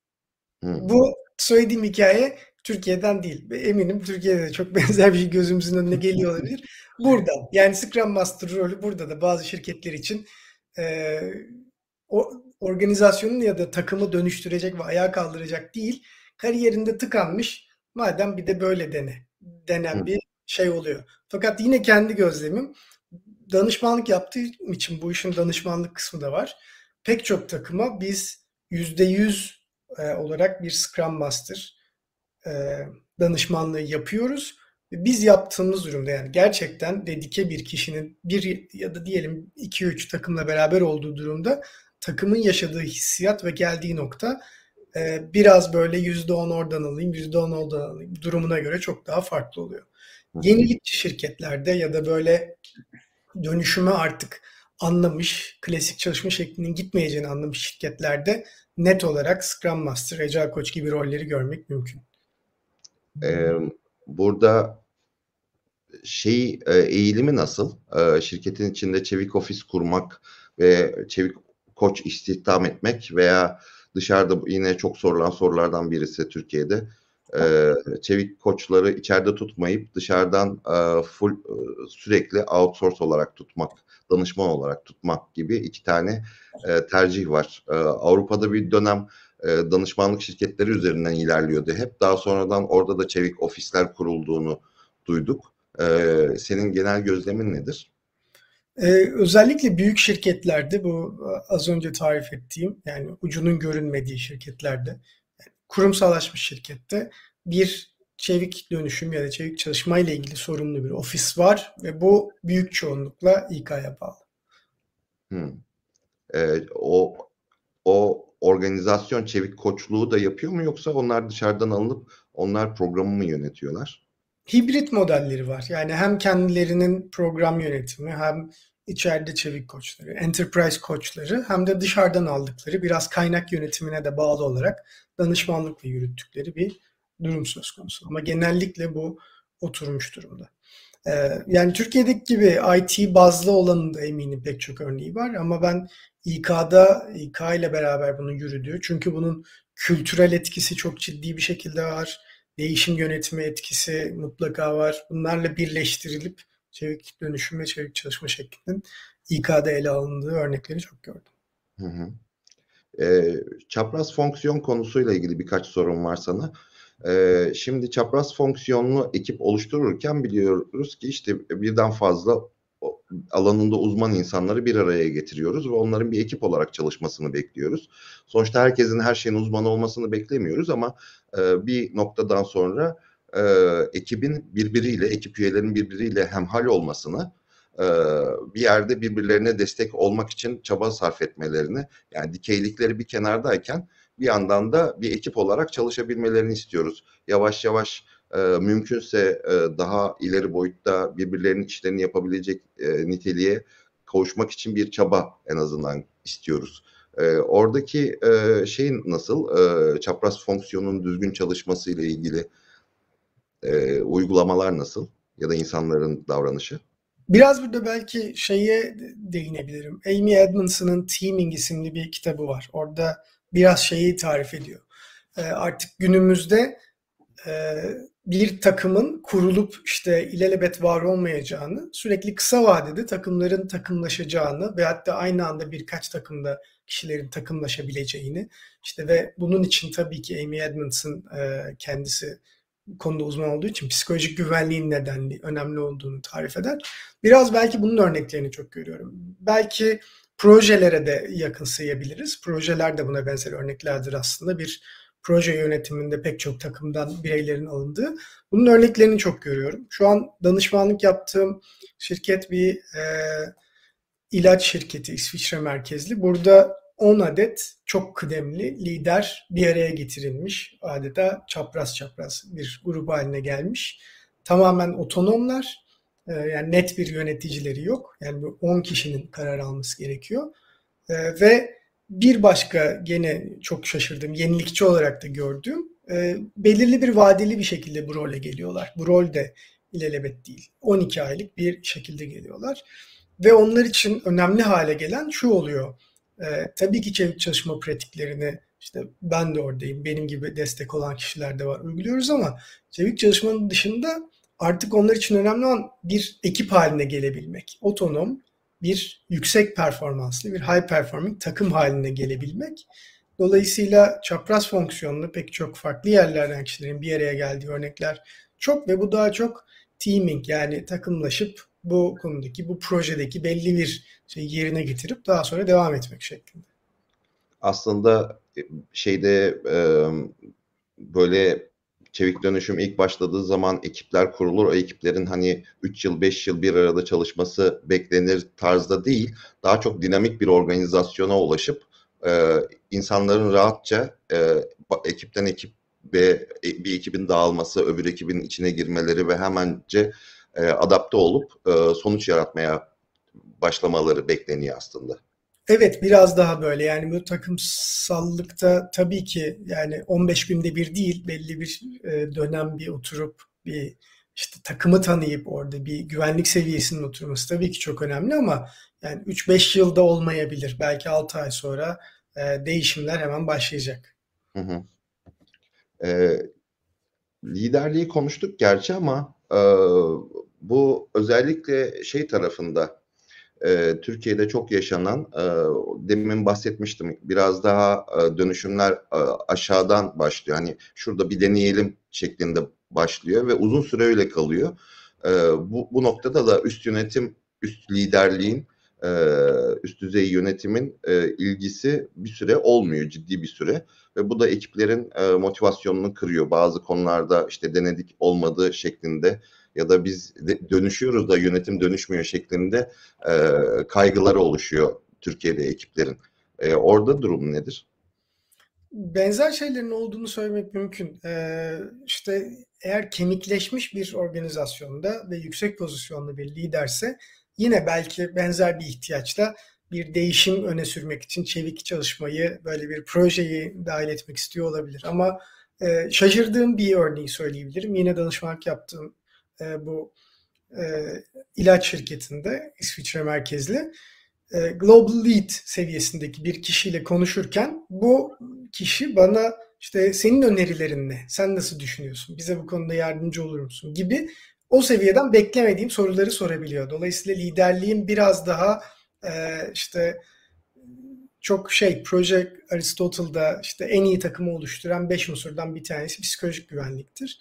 Hmm. Bu söylediğim hikaye Türkiye'den değil. Eminim Türkiye'de de çok benzer bir şey gözümüzün önüne geliyor olabilir. Burada yani Scrum Master rolü burada da bazı şirketler için e, o organizasyonun ya da takımı dönüştürecek ve ayağa kaldıracak değil. Kariyerinde tıkanmış. Madem bir de böyle dene denen bir şey oluyor. Fakat yine kendi gözlemim danışmanlık yaptığım için bu işin danışmanlık kısmı da var. Pek çok takıma biz %100 e, olarak bir Scrum Master e, danışmanlığı yapıyoruz. Biz yaptığımız durumda yani gerçekten dedike bir kişinin bir ya da diyelim 2-3 takımla beraber olduğu durumda takımın yaşadığı hissiyat ve geldiği nokta e, biraz böyle %10 oradan alayım, %10 oradan alayım durumuna göre çok daha farklı oluyor. Yenilikçi şirketlerde ya da böyle dönüşüme artık anlamış, klasik çalışma şeklinin gitmeyeceğini anlamış şirketlerde net olarak Scrum Master, Agile Coach gibi rolleri görmek mümkün. Ee, burada şey eğilimi nasıl? Ee, şirketin içinde çevik ofis kurmak ve çevik koç istihdam etmek veya dışarıda yine çok sorulan sorulardan birisi Türkiye'de e, çevik koçları içeride tutmayıp dışarıdan e, full e, sürekli outsource olarak tutmak, danışman olarak tutmak gibi iki tane e, tercih var. E, Avrupa'da bir dönem e, danışmanlık şirketleri üzerinden ilerliyordu. Hep daha sonradan orada da çevik ofisler kurulduğunu duyduk. E, senin genel gözlemin nedir? Ee, özellikle büyük şirketlerde bu az önce tarif ettiğim yani ucunun görünmediği şirketlerde kurumsallaşmış şirkette bir çevik dönüşüm ya da çevik çalışma ile ilgili sorumlu bir ofis var ve bu büyük çoğunlukla İK'ya bağlı. Hmm. Ee, o o organizasyon çevik koçluğu da yapıyor mu yoksa onlar dışarıdan alınıp onlar programı mı yönetiyorlar? Hibrit modelleri var. Yani hem kendilerinin program yönetimi hem içeride çevik koçları, enterprise koçları hem de dışarıdan aldıkları biraz kaynak yönetimine de bağlı olarak danışmanlıkla yürüttükleri bir durum söz konusu. Ama genellikle bu oturmuş durumda. Ee, yani Türkiye'deki gibi IT bazlı olanın da eminim pek çok örneği var ama ben İK'da İK ile beraber bunun yürüdüğü çünkü bunun kültürel etkisi çok ciddi bir şekilde var. Değişim yönetimi etkisi mutlaka var. Bunlarla birleştirilip çevik dönüşüm ve çevik çalışma şeklinin İK'da ele alındığı örnekleri çok gördüm. Hı hı. Ee, çapraz fonksiyon konusuyla ilgili birkaç sorum var sana. Ee, şimdi çapraz fonksiyonlu ekip oluştururken biliyoruz ki işte birden fazla alanında uzman insanları bir araya getiriyoruz ve onların bir ekip olarak çalışmasını bekliyoruz. Sonuçta herkesin her şeyin uzmanı olmasını beklemiyoruz ama e, bir noktadan sonra e, ekibin birbiriyle, ekip üyelerinin birbiriyle hemhal olmasını, e, bir yerde birbirlerine destek olmak için çaba sarf etmelerini, yani dikeylikleri bir kenardayken bir yandan da bir ekip olarak çalışabilmelerini istiyoruz. Yavaş yavaş e, mümkünse daha ileri boyutta birbirlerinin işlerini yapabilecek niteliğe kavuşmak için bir çaba en azından istiyoruz. E, oradaki e, şeyin nasıl, e, çapraz fonksiyonun düzgün çalışması ile ilgili e, uygulamalar nasıl ya da insanların davranışı? Biraz burada belki şeye değinebilirim. Amy Edmondson'ın Teaming isimli bir kitabı var. Orada biraz şeyi tarif ediyor. E, artık günümüzde e, bir takımın kurulup işte ilelebet var olmayacağını, sürekli kısa vadede takımların takımlaşacağını ve hatta aynı anda birkaç takımda kişilerin takımlaşabileceğini işte ve bunun için tabii ki Amy Edmondson e, kendisi konuda uzman olduğu için psikolojik güvenliğin nedenli önemli olduğunu tarif eder. Biraz belki bunun örneklerini çok görüyorum. Belki projelere de yakın sayabiliriz. Projeler de buna benzer örneklerdir aslında. Bir proje yönetiminde pek çok takımdan bireylerin alındığı. Bunun örneklerini çok görüyorum. Şu an danışmanlık yaptığım şirket bir e, ilaç şirketi İsviçre merkezli. Burada 10 adet çok kıdemli lider bir araya getirilmiş. Adeta çapraz çapraz bir grup haline gelmiş. Tamamen otonomlar. E, yani net bir yöneticileri yok. Yani 10 kişinin karar alması gerekiyor. E, ve bir başka gene çok şaşırdım, yenilikçi olarak da gördüğüm e, belirli bir vadeli bir şekilde bu role geliyorlar. Bu rol de ilelebet değil. 12 aylık bir şekilde geliyorlar. Ve onlar için önemli hale gelen şu oluyor. E, tabii ki çevik çalışma pratiklerini işte ben de oradayım, benim gibi destek olan kişiler de var uyguluyoruz ama çevik çalışmanın dışında artık onlar için önemli olan bir ekip haline gelebilmek. Otonom, bir yüksek performanslı, bir high performing takım haline gelebilmek. Dolayısıyla çapraz fonksiyonlu pek çok farklı yerlerden kişilerin bir araya geldiği örnekler çok ve bu daha çok teaming yani takımlaşıp bu konudaki, bu projedeki belli bir şey yerine getirip daha sonra devam etmek şeklinde. Aslında e, şeyde böyle çevik dönüşüm ilk başladığı zaman ekipler kurulur. O ekiplerin hani 3 yıl 5 yıl bir arada çalışması beklenir tarzda değil. Daha çok dinamik bir organizasyona ulaşıp insanların rahatça ekipten ekip ve e, bir ekibin dağılması, öbür ekibin içine girmeleri ve hemence e, adapte olup e, sonuç yaratmaya başlamaları bekleniyor aslında. Evet biraz daha böyle yani bu takımsallıkta tabii ki yani 15 günde bir değil belli bir e, dönem bir oturup bir işte takımı tanıyıp orada bir güvenlik seviyesinin oturması tabii ki çok önemli ama yani 3-5 yılda olmayabilir. Belki 6 ay sonra e, değişimler hemen başlayacak. Hı hı. E, liderliği konuştuk gerçi ama e, bu özellikle şey tarafında e, Türkiye'de çok yaşanan, e, demin bahsetmiştim biraz daha e, dönüşümler e, aşağıdan başlıyor. Hani şurada bir deneyelim şeklinde başlıyor ve uzun süre öyle kalıyor. E, bu, bu noktada da üst yönetim, üst liderliğin, e, üst düzey yönetimin e, ilgisi bir süre olmuyor, ciddi bir süre. Ve bu da ekiplerin e, motivasyonunu kırıyor. Bazı konularda işte denedik olmadığı şeklinde ya da biz dönüşüyoruz da yönetim dönüşmüyor şeklinde e, kaygıları oluşuyor Türkiye'de ekiplerin. E, orada durum nedir? Benzer şeylerin olduğunu söylemek mümkün. Ee, işte eğer kemikleşmiş bir organizasyonda ve yüksek pozisyonlu bir liderse yine belki benzer bir ihtiyaçla bir değişim öne sürmek için çevik çalışmayı, böyle bir projeyi dahil etmek istiyor olabilir. Ama e, şaşırdığım bir örneği söyleyebilirim. Yine danışmanlık yaptığım e, bu e, ilaç şirketinde İsviçre merkezli e, Global Lead seviyesindeki bir kişiyle konuşurken bu kişi bana işte senin önerilerin ne? Sen nasıl düşünüyorsun? Bize bu konuda yardımcı olur musun? Gibi o seviyeden beklemediğim soruları sorabiliyor. Dolayısıyla liderliğin biraz daha e, işte çok şey proje Aristotle'da işte en iyi takımı oluşturan beş unsurdan bir tanesi psikolojik güvenliktir.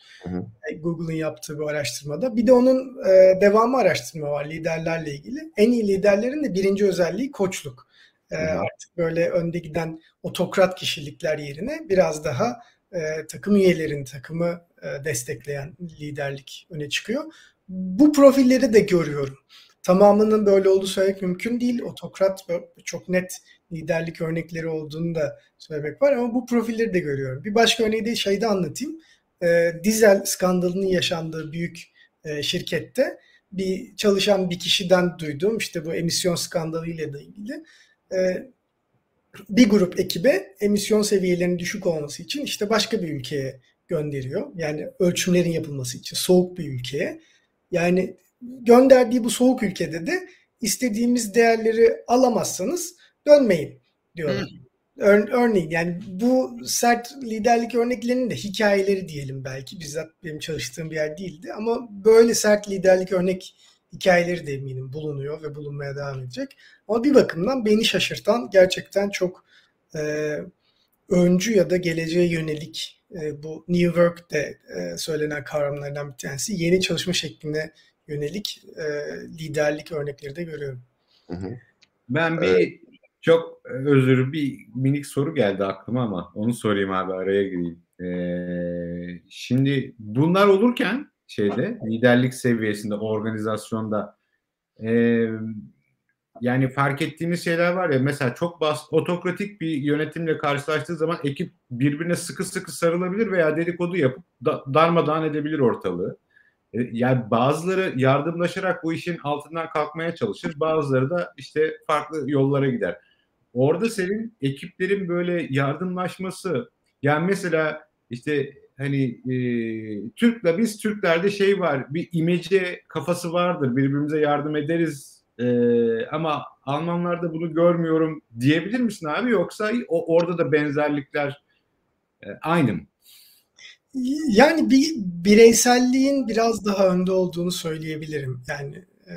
E, Google'ın yaptığı bu araştırmada. Bir de onun e, devamı araştırma var liderlerle ilgili. En iyi liderlerin de birinci özelliği koçluk. E, artık böyle önde giden otokrat kişilikler yerine biraz daha e, takım üyelerin takımı e, destekleyen liderlik öne çıkıyor. Bu profilleri de görüyorum. Tamamının böyle olduğu söylemek mümkün değil. Otokrat çok net liderlik örnekleri olduğunu da söylemek var ama bu profilleri de görüyorum. Bir başka örneği de şeyde anlatayım. E, dizel skandalının yaşandığı büyük e, şirkette bir çalışan bir kişiden duydum işte bu emisyon skandalı ile ilgili. E, bir grup ekibe emisyon seviyelerinin düşük olması için işte başka bir ülkeye gönderiyor. Yani ölçümlerin yapılması için soğuk bir ülkeye. Yani gönderdiği bu soğuk ülkede de istediğimiz değerleri alamazsanız dönmeyin diyorlar. Ör, örneğin yani bu sert liderlik örneklerinin de hikayeleri diyelim belki. Bizzat benim çalıştığım bir yer değildi ama böyle sert liderlik örnek hikayeleri de eminim bulunuyor ve bulunmaya devam edecek. Ama bir bakımdan beni şaşırtan gerçekten çok e, öncü ya da geleceğe yönelik e, bu New Work'te e, söylenen kavramlardan bir tanesi. Yeni çalışma şekline yönelik e, liderlik örnekleri de görüyorum. Hı hı. Ben bir evet. Çok özür bir minik soru geldi aklıma ama onu sorayım abi araya gireyim. Ee, şimdi bunlar olurken şeyde liderlik seviyesinde organizasyonda e, yani fark ettiğimiz şeyler var ya mesela çok bas otokratik bir yönetimle karşılaştığı zaman ekip birbirine sıkı sıkı sarılabilir veya dedikodu yapıp da, darmadağın edebilir ortalığı. E, yani bazıları yardımlaşarak bu işin altından kalkmaya çalışır. Bazıları da işte farklı yollara gider. Orada senin ekiplerin böyle yardımlaşması yani mesela işte hani e, Türk'le biz Türklerde şey var bir imece kafası vardır birbirimize yardım ederiz e, ama Almanlarda bunu görmüyorum diyebilir misin abi yoksa o, orada da benzerlikler e, aynı mı? Yani bir bireyselliğin biraz daha önde olduğunu söyleyebilirim. Yani e,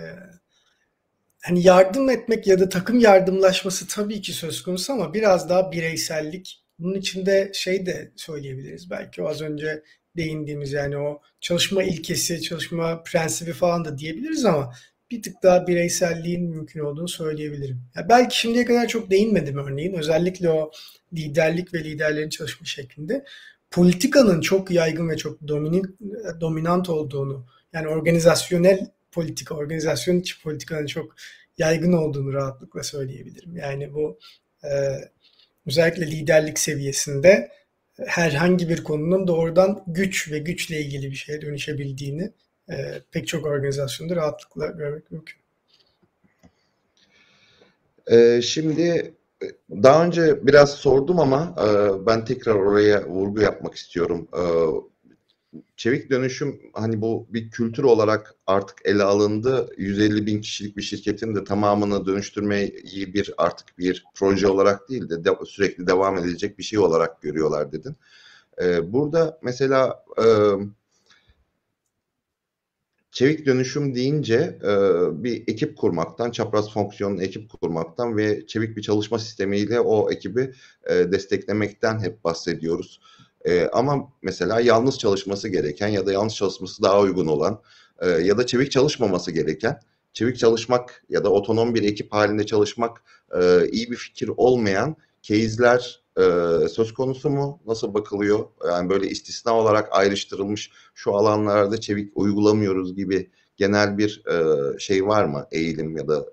hani yardım etmek ya da takım yardımlaşması tabii ki söz konusu ama biraz daha bireysellik. Bunun içinde şey de söyleyebiliriz belki o az önce değindiğimiz yani o çalışma ilkesi, çalışma prensibi falan da diyebiliriz ama bir tık daha bireyselliğin mümkün olduğunu söyleyebilirim. Ya belki şimdiye kadar çok değinmedim örneğin. Özellikle o liderlik ve liderlerin çalışma şeklinde politikanın çok yaygın ve çok domin, dominant olduğunu yani organizasyonel politika, organizasyon içi politikanın çok yaygın olduğunu rahatlıkla söyleyebilirim. Yani bu e, özellikle liderlik seviyesinde herhangi bir konunun doğrudan güç ve güçle ilgili bir şeye dönüşebildiğini e, pek çok organizasyonda rahatlıkla görmek mümkün. Ee, şimdi daha önce biraz sordum ama e, ben tekrar oraya vurgu yapmak istiyorum. E, çevik dönüşüm hani bu bir kültür olarak artık ele alındı. 150 bin kişilik bir şirketin de tamamını dönüştürmeyi bir artık bir proje olarak değil de, de sürekli devam edilecek bir şey olarak görüyorlar dedin. E, burada mesela e, Çevik dönüşüm deyince e, bir ekip kurmaktan, çapraz fonksiyonlu ekip kurmaktan ve çevik bir çalışma sistemiyle o ekibi e, desteklemekten hep bahsediyoruz. E, ama mesela yalnız çalışması gereken ya da yalnız çalışması daha uygun olan e, ya da çevik çalışmaması gereken, çevik çalışmak ya da otonom bir ekip halinde çalışmak e, iyi bir fikir olmayan case'ler e, söz konusu mu? Nasıl bakılıyor? Yani böyle istisna olarak ayrıştırılmış şu alanlarda çevik uygulamıyoruz gibi genel bir e, şey var mı? Eğilim ya da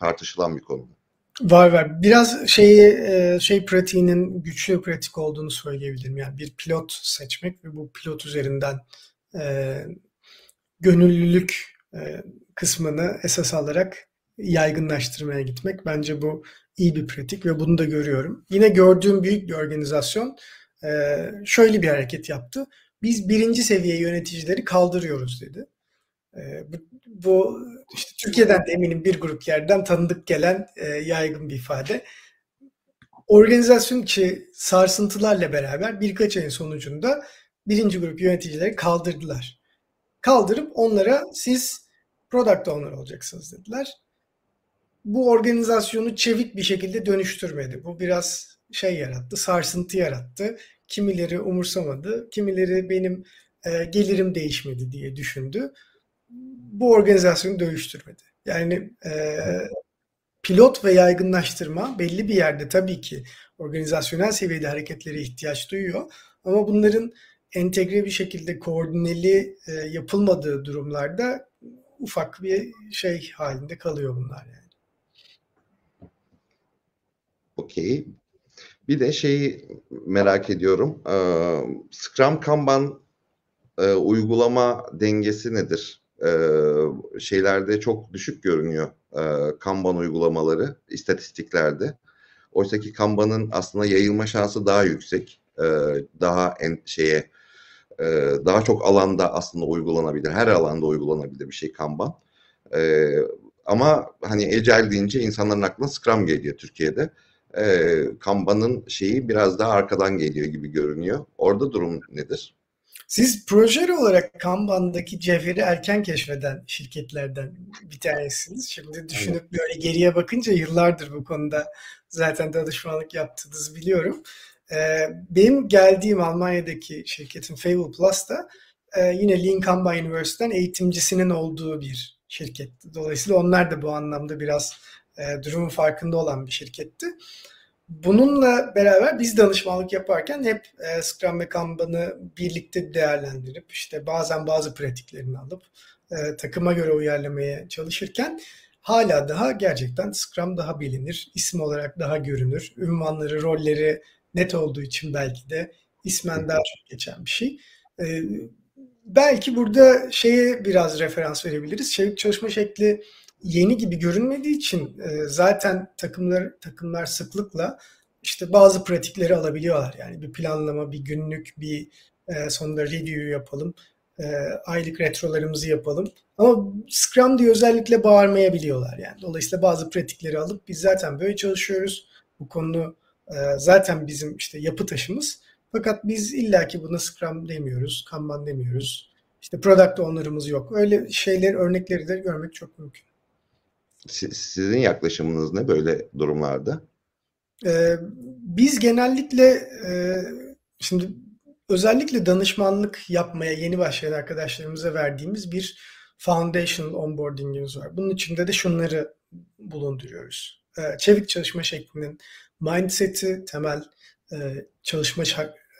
tartışılan bir konu? Var var. Biraz şeyi şey pratiğinin güçlü pratik olduğunu söyleyebilirim. Yani bir pilot seçmek ve bu pilot üzerinden e, gönüllülük e, kısmını esas alarak yaygınlaştırmaya gitmek. Bence bu iyi bir pratik ve bunu da görüyorum. Yine gördüğüm büyük bir organizasyon e, şöyle bir hareket yaptı. Biz birinci seviye yöneticileri kaldırıyoruz dedi. E, bu, bu işte Türkiye'den de eminim bir grup yerden tanıdık gelen e, yaygın bir ifade. organizasyon içi sarsıntılarla beraber birkaç ayın sonucunda birinci grup yöneticileri kaldırdılar. Kaldırıp onlara siz product owner olacaksınız dediler. Bu organizasyonu çevik bir şekilde dönüştürmedi. Bu biraz şey yarattı, sarsıntı yarattı. Kimileri umursamadı, kimileri benim e, gelirim değişmedi diye düşündü. Bu organizasyonu dönüştürmedi. Yani e, pilot ve yaygınlaştırma belli bir yerde tabii ki organizasyonel seviyede hareketlere ihtiyaç duyuyor. Ama bunların entegre bir şekilde koordineli e, yapılmadığı durumlarda ufak bir şey halinde kalıyor bunlar yani. Okey. Bir de şeyi merak ediyorum. Ee, Scrum Kanban e, uygulama dengesi nedir? Ee, şeylerde çok düşük görünüyor e, Kanban uygulamaları istatistiklerde. Oysa ki Kanban'ın aslında yayılma şansı daha yüksek. Ee, daha en şeye e, daha çok alanda aslında uygulanabilir. Her alanda uygulanabilir bir şey Kanban. Ee, ama hani Agile deyince insanların aklına Scrum geliyor Türkiye'de. Ee, Kanban'ın şeyi biraz daha arkadan geliyor gibi görünüyor. Orada durum nedir? Siz proje olarak Kanban'daki cevheri erken keşfeden şirketlerden bir tanesiniz. Şimdi düşünüp evet. böyle geriye bakınca yıllardır bu konuda zaten danışmanlık yaptığınızı biliyorum. Ee, benim geldiğim Almanya'daki şirketin Fable Plus'ta e, yine Lean Kanban University'den eğitimcisinin olduğu bir şirketti. Dolayısıyla onlar da bu anlamda biraz e, durumun farkında olan bir şirketti. Bununla beraber biz danışmanlık yaparken hep e, Scrum ve Kanban'ı birlikte değerlendirip işte bazen bazı pratiklerini alıp e, takıma göre uyarlamaya çalışırken hala daha gerçekten Scrum daha bilinir, isim olarak daha görünür, ünvanları, rolleri net olduğu için belki de ismen daha çok geçen bir şey. E, belki burada şeye biraz referans verebiliriz. Çevik çalışma şekli yeni gibi görünmediği için e, zaten takımlar takımlar sıklıkla işte bazı pratikleri alabiliyorlar. Yani bir planlama, bir günlük, bir e, sonunda review yapalım, e, aylık retrolarımızı yapalım. Ama Scrum diye özellikle bağırmayabiliyorlar yani. Dolayısıyla bazı pratikleri alıp biz zaten böyle çalışıyoruz. Bu konu e, zaten bizim işte yapı taşımız. Fakat biz illaki buna Scrum demiyoruz, Kanban demiyoruz. İşte product owner'ımız yok. Öyle şeyler, örnekleri de görmek çok mümkün. Sizin yaklaşımınız ne böyle durumlarda? Ee, biz genellikle e, şimdi özellikle danışmanlık yapmaya yeni başlayan arkadaşlarımıza verdiğimiz bir foundation onboarding'imiz var. Bunun içinde de şunları bulunduruyoruz. Ee, çevik çalışma şeklinin mindset'i, temel e, çalışma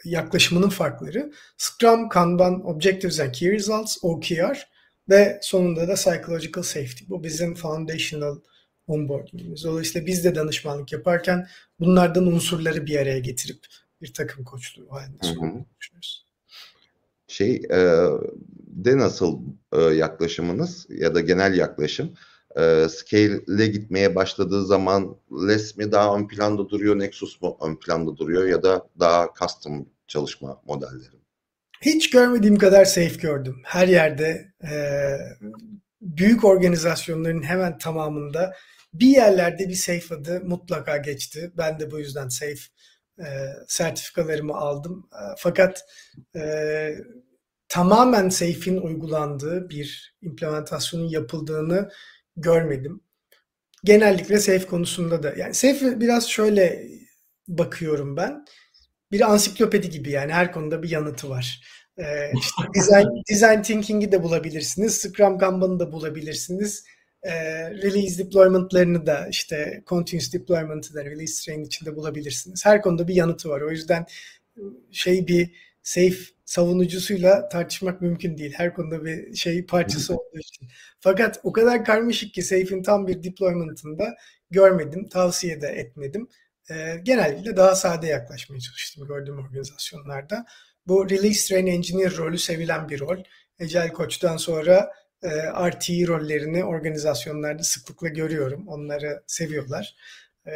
yaklaşımının farkları, Scrum, Kanban, Objectives and Key Results, OKR ve sonunda da Psychological Safety. Bu bizim foundational onboardingimiz. Dolayısıyla biz de danışmanlık yaparken bunlardan unsurları bir araya getirip bir takım koçluğu halinde düşünüyoruz. Şey e, de nasıl e, yaklaşımınız ya da genel yaklaşım? E, Scale'le gitmeye başladığı zaman Less mi daha ön planda duruyor, Nexus mu ön planda duruyor ya da daha custom çalışma modelleri? Hiç görmediğim kadar safe gördüm. Her yerde e, büyük organizasyonların hemen tamamında bir yerlerde bir safe adı mutlaka geçti. Ben de bu yüzden safe e, sertifikalarımı aldım. E, fakat e, tamamen safe'in uygulandığı bir implementasyonun yapıldığını görmedim. Genellikle safe konusunda da yani safe biraz şöyle bakıyorum ben. Bir ansiklopedi gibi yani her konuda bir yanıtı var. Ee, işte design, design thinking'i de bulabilirsiniz. Scrum Kanban'ı da bulabilirsiniz e, release deployment'larını da işte continuous deployment'ı da release train içinde bulabilirsiniz. Her konuda bir yanıtı var. O yüzden şey bir safe savunucusuyla tartışmak mümkün değil. Her konuda bir şey parçası olduğu için. Fakat o kadar karmaşık ki Safe'in tam bir deployment'ında görmedim, tavsiye de etmedim. E, genellikle daha sade yaklaşmaya çalıştım gördüğüm organizasyonlarda. Bu Release Train Engineer rolü sevilen bir rol. Agile Coach'tan sonra e, RTE rollerini organizasyonlarda sıklıkla görüyorum. Onları seviyorlar. E,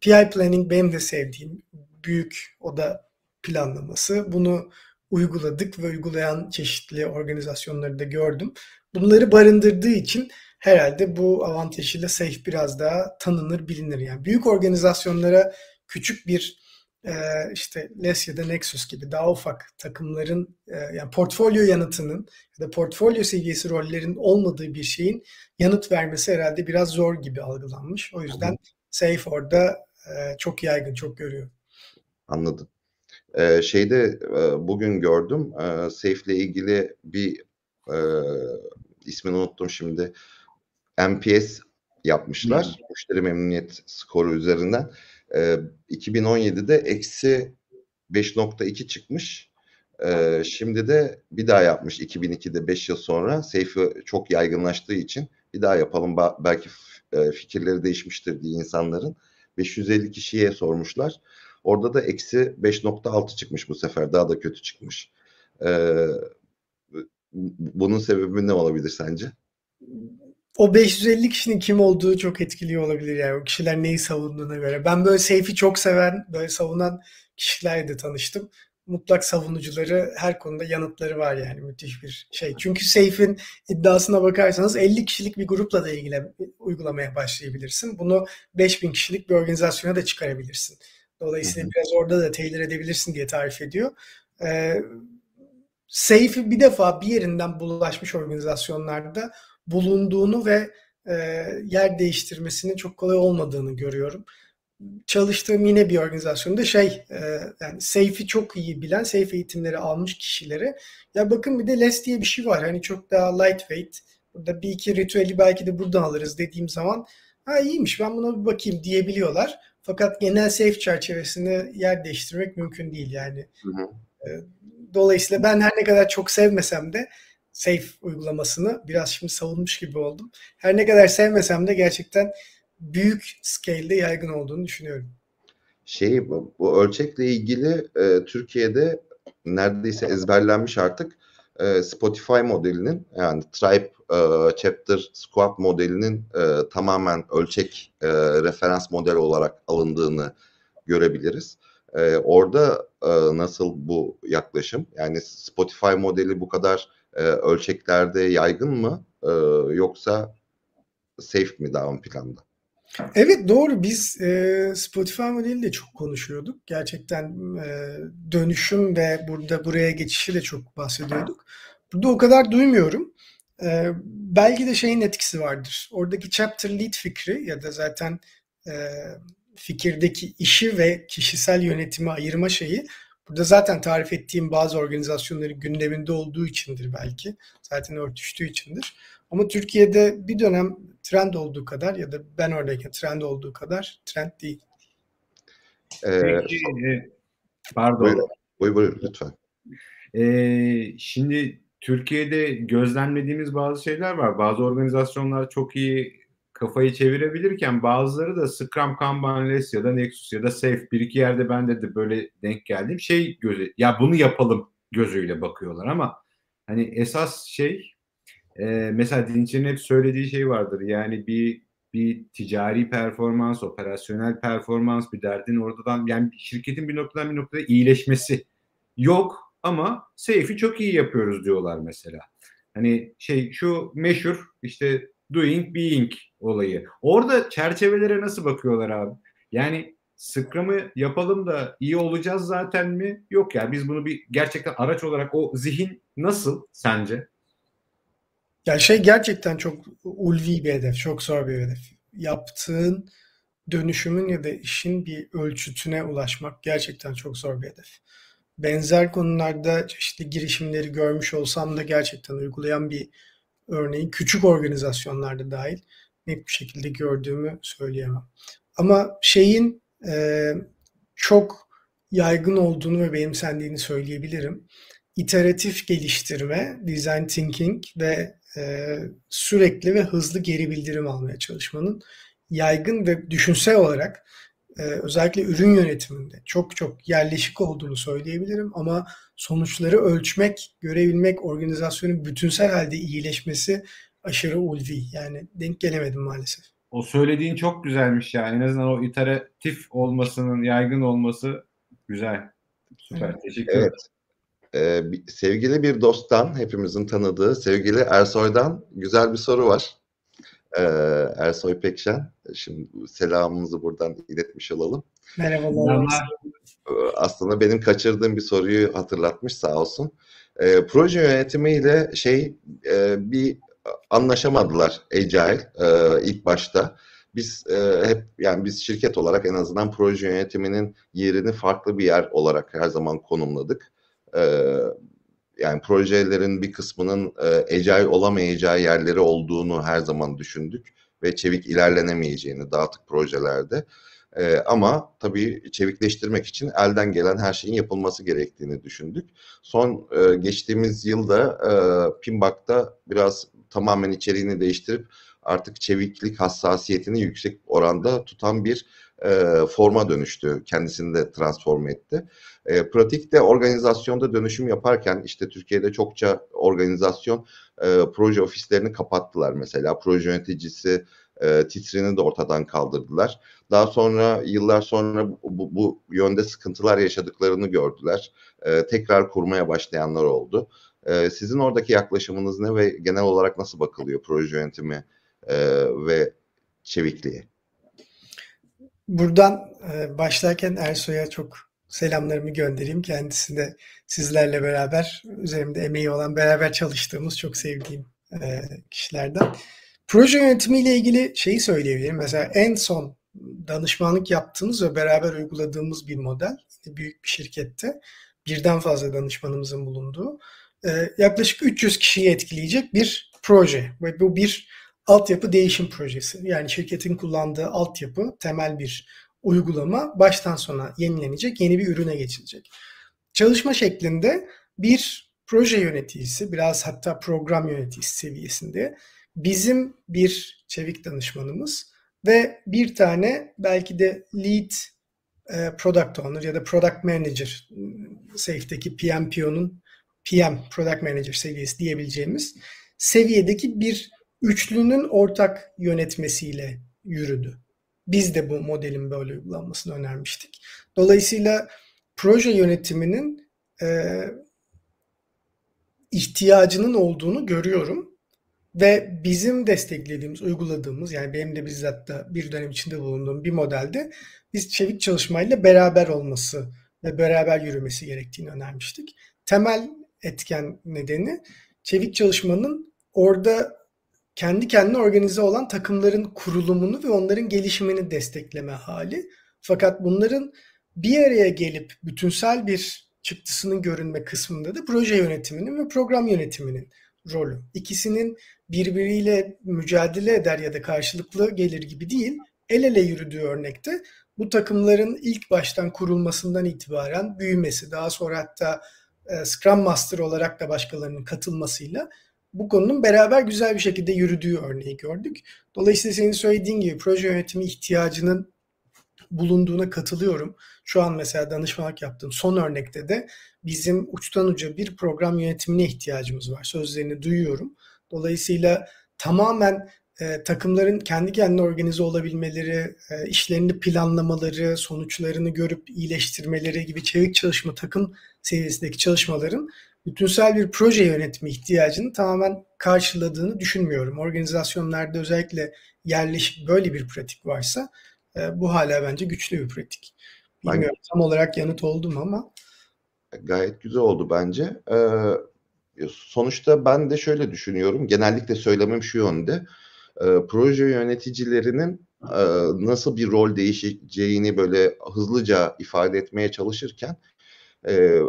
PI Planning benim de sevdiğim büyük oda planlaması. Bunu uyguladık ve uygulayan çeşitli organizasyonları da gördüm. Bunları barındırdığı için herhalde bu avantajıyla Safe biraz daha tanınır, bilinir. Yani büyük organizasyonlara küçük bir e, işte Les ya da Nexus gibi daha ufak takımların e, yani portfolyo yanıtının ya da portfolyo seviyesi rollerin olmadığı bir şeyin yanıt vermesi herhalde biraz zor gibi algılanmış. O yüzden Safe orada e, çok yaygın, çok görüyor. Anladım. Ee, şeyde e, bugün gördüm e, Safe ile ilgili bir e, ismini unuttum şimdi NPS yapmışlar. Hmm. Müşteri memnuniyet skoru üzerinden. E, 2017'de eksi 5.2 çıkmış. E, şimdi de bir daha yapmış 2002'de 5 yıl sonra. Safe çok yaygınlaştığı için bir daha yapalım. Belki e, fikirleri değişmiştir diye insanların. 550 kişiye sormuşlar. Orada da eksi 5.6 çıkmış bu sefer. Daha da kötü çıkmış. Ee, bunun sebebi ne olabilir sence? O 550 kişinin kim olduğu çok etkili olabilir yani. O kişiler neyi savunduğuna göre. Ben böyle Seyfi çok seven, böyle savunan kişilerle tanıştım. Mutlak savunucuları her konuda yanıtları var yani müthiş bir şey. Çünkü Seyf'in iddiasına bakarsanız 50 kişilik bir grupla da ilgili uygulamaya başlayabilirsin. Bunu 5000 kişilik bir organizasyona da çıkarabilirsin. Dolayısıyla biraz orada da tailor edebilirsin diye tarif ediyor. Ee, Seyfi bir defa bir yerinden bulaşmış organizasyonlarda bulunduğunu ve e, yer değiştirmesinin çok kolay olmadığını görüyorum. Çalıştığım yine bir organizasyonda şey e, yani Seyfi çok iyi bilen, Seyfi eğitimleri almış kişilere ya bakın bir de LES diye bir şey var. Hani çok daha lightweight. Burada bir iki ritüeli belki de buradan alırız dediğim zaman ha iyiymiş ben buna bir bakayım diyebiliyorlar. Fakat genel safe çerçevesinde yer değiştirmek mümkün değil yani. Hı hı. E, dolayısıyla ben her ne kadar çok sevmesem de safe uygulamasını biraz şimdi savunmuş gibi oldum. Her ne kadar sevmesem de gerçekten büyük scale'de yaygın olduğunu düşünüyorum. Şey bu, bu ölçekle ilgili e, Türkiye'de neredeyse ezberlenmiş artık e, Spotify modelinin yani Tribe e, Chapter Squad modelinin e, tamamen ölçek e, referans model olarak alındığını görebiliriz. E, orada e, nasıl bu yaklaşım? Yani Spotify modeli bu kadar e, ölçeklerde yaygın mı e, yoksa safe mi daha ön planda? Evet doğru biz e, Spotify modeli de çok konuşuyorduk. Gerçekten e, dönüşüm ve burada buraya geçişi de çok bahsediyorduk. Burada o kadar duymuyorum. E, belki de şeyin etkisi vardır. Oradaki chapter lead fikri ya da zaten e, fikirdeki işi ve kişisel yönetimi ayırma şeyi burada zaten tarif ettiğim bazı organizasyonların gündeminde olduğu içindir belki. Zaten örtüştüğü içindir. Ama Türkiye'de bir dönem trend olduğu kadar ya da ben oradayken trend olduğu kadar trend değil. Ee, Peki, e, pardon. Buyur, buyur, buyur lütfen. Ee, şimdi Türkiye'de gözlemlediğimiz bazı şeyler var. Bazı organizasyonlar çok iyi kafayı çevirebilirken bazıları da Scrum, Kanban, ya da Nexus ya da Safe bir iki yerde ben de, de böyle denk geldim. Şey gözü ya bunu yapalım gözüyle bakıyorlar ama hani esas şey e, mesela Dinçer'in hep söylediği şey vardır. Yani bir bir ticari performans, operasyonel performans bir derdin oradan yani şirketin bir noktadan bir noktada iyileşmesi yok ama safe'i çok iyi yapıyoruz diyorlar mesela. Hani şey şu meşhur işte doing being olayı. Orada çerçevelere nasıl bakıyorlar abi? Yani Scrum'ı yapalım da iyi olacağız zaten mi? Yok ya biz bunu bir gerçekten araç olarak o zihin nasıl sence? Ya şey gerçekten çok ulvi bir hedef, çok zor bir hedef. Yaptığın dönüşümün ya da işin bir ölçütüne ulaşmak gerçekten çok zor bir hedef benzer konularda çeşitli girişimleri görmüş olsam da gerçekten uygulayan bir örneğin küçük organizasyonlarda dahil net bir şekilde gördüğümü söyleyemem. Ama şeyin e, çok yaygın olduğunu ve benimsendiğini söyleyebilirim. İteratif geliştirme, design thinking ve e, sürekli ve hızlı geri bildirim almaya çalışmanın yaygın ve düşünsel olarak e, özellikle ürün yönetiminde çok çok yerleşik olduğunu söyleyebilirim ama sonuçları ölçmek, görebilmek, organizasyonun bütünsel halde iyileşmesi aşırı ulvi. Yani denk gelemedim maalesef. O söylediğin çok güzelmiş ya. En azından o iteratif olmasının, yaygın olması güzel. Süper. Evet. Teşekkür ederim. Evet. Ee, sevgili bir dosttan, hepimizin tanıdığı sevgili Ersoy'dan güzel bir soru var. Ee, Ersoy Pekşen. Şimdi selamımızı buradan iletmiş olalım. Merhabalar. Ee, aslında benim kaçırdığım bir soruyu hatırlatmış sağ olsun. E, proje yönetimiyle şey e, bir anlaşamadılar Agile e, ilk başta. Biz e, hep yani biz şirket olarak en azından proje yönetiminin yerini farklı bir yer olarak her zaman konumladık. E, yani projelerin bir kısmının e, agile olamayacağı yerleri olduğunu her zaman düşündük ve çevik ilerlenemeyeceğini dağıtık projelerde. E, ama tabii çevikleştirmek için elden gelen her şeyin yapılması gerektiğini düşündük. Son e, geçtiğimiz yılda e, Pinback'ta biraz tamamen içeriğini değiştirip artık çeviklik hassasiyetini yüksek oranda tutan bir e, forma dönüştü. Kendisini de transform etti. E, pratikte organizasyonda dönüşüm yaparken işte Türkiye'de çokça organizasyon e, proje ofislerini kapattılar mesela. Proje yöneticisi e, titrini de ortadan kaldırdılar. Daha sonra yıllar sonra bu, bu, bu yönde sıkıntılar yaşadıklarını gördüler. E, tekrar kurmaya başlayanlar oldu. E, sizin oradaki yaklaşımınız ne ve genel olarak nasıl bakılıyor proje yönetimi e, ve çevikliğe? Buradan e, başlarken Ersoy'a çok selamlarımı göndereyim. Kendisi de sizlerle beraber üzerimde emeği olan beraber çalıştığımız çok sevdiğim e, kişilerden. Proje yönetimiyle ilgili şeyi söyleyebilirim. Mesela en son danışmanlık yaptığımız ve beraber uyguladığımız bir model büyük bir şirkette birden fazla danışmanımızın bulunduğu yaklaşık 300 kişiyi etkileyecek bir proje ve bu bir altyapı değişim projesi. Yani şirketin kullandığı altyapı temel bir uygulama baştan sona yenilenecek, yeni bir ürüne geçilecek. Çalışma şeklinde bir proje yöneticisi, biraz hatta program yöneticisi seviyesinde bizim bir çevik danışmanımız ve bir tane belki de lead e, product owner ya da product manager Safe'deki PMPO'nun PM product manager seviyesi diyebileceğimiz seviyedeki bir üçlünün ortak yönetmesiyle yürüdü. Biz de bu modelin böyle uygulanmasını önermiştik. Dolayısıyla proje yönetiminin e, ihtiyacının olduğunu görüyorum. Ve bizim desteklediğimiz, uyguladığımız yani benim de bizzat da bir dönem içinde bulunduğum bir modelde biz çevik çalışmayla beraber olması ve beraber yürümesi gerektiğini önermiştik. Temel etken nedeni çevik çalışmanın orada kendi kendine organize olan takımların kurulumunu ve onların gelişimini destekleme hali. Fakat bunların bir araya gelip bütünsel bir çıktısının görünme kısmında da proje yönetiminin ve program yönetiminin rolü. İkisinin birbiriyle mücadele eder ya da karşılıklı gelir gibi değil, el ele yürüdüğü örnekte bu takımların ilk baştan kurulmasından itibaren büyümesi, daha sonra hatta e, Scrum Master olarak da başkalarının katılmasıyla bu konunun beraber güzel bir şekilde yürüdüğü örneği gördük. Dolayısıyla senin söylediğin gibi proje yönetimi ihtiyacının bulunduğuna katılıyorum. Şu an mesela danışmanlık yaptığım son örnekte de bizim uçtan uca bir program yönetimine ihtiyacımız var. Sözlerini duyuyorum. Dolayısıyla tamamen e, takımların kendi kendine organize olabilmeleri, e, işlerini planlamaları, sonuçlarını görüp iyileştirmeleri gibi çevik çalışma takım seviyesindeki çalışmaların bütünsel bir proje yönetimi ihtiyacını tamamen karşıladığını düşünmüyorum. Organizasyonlarda özellikle yerleşik böyle bir pratik varsa e, bu hala bence güçlü bir pratik. Bilmiyorum ben, tam olarak yanıt oldum ama. Gayet güzel oldu bence. Ee, sonuçta ben de şöyle düşünüyorum. Genellikle söylemem şu yönde. Ee, proje yöneticilerinin e, nasıl bir rol değişeceğini böyle hızlıca ifade etmeye çalışırken e,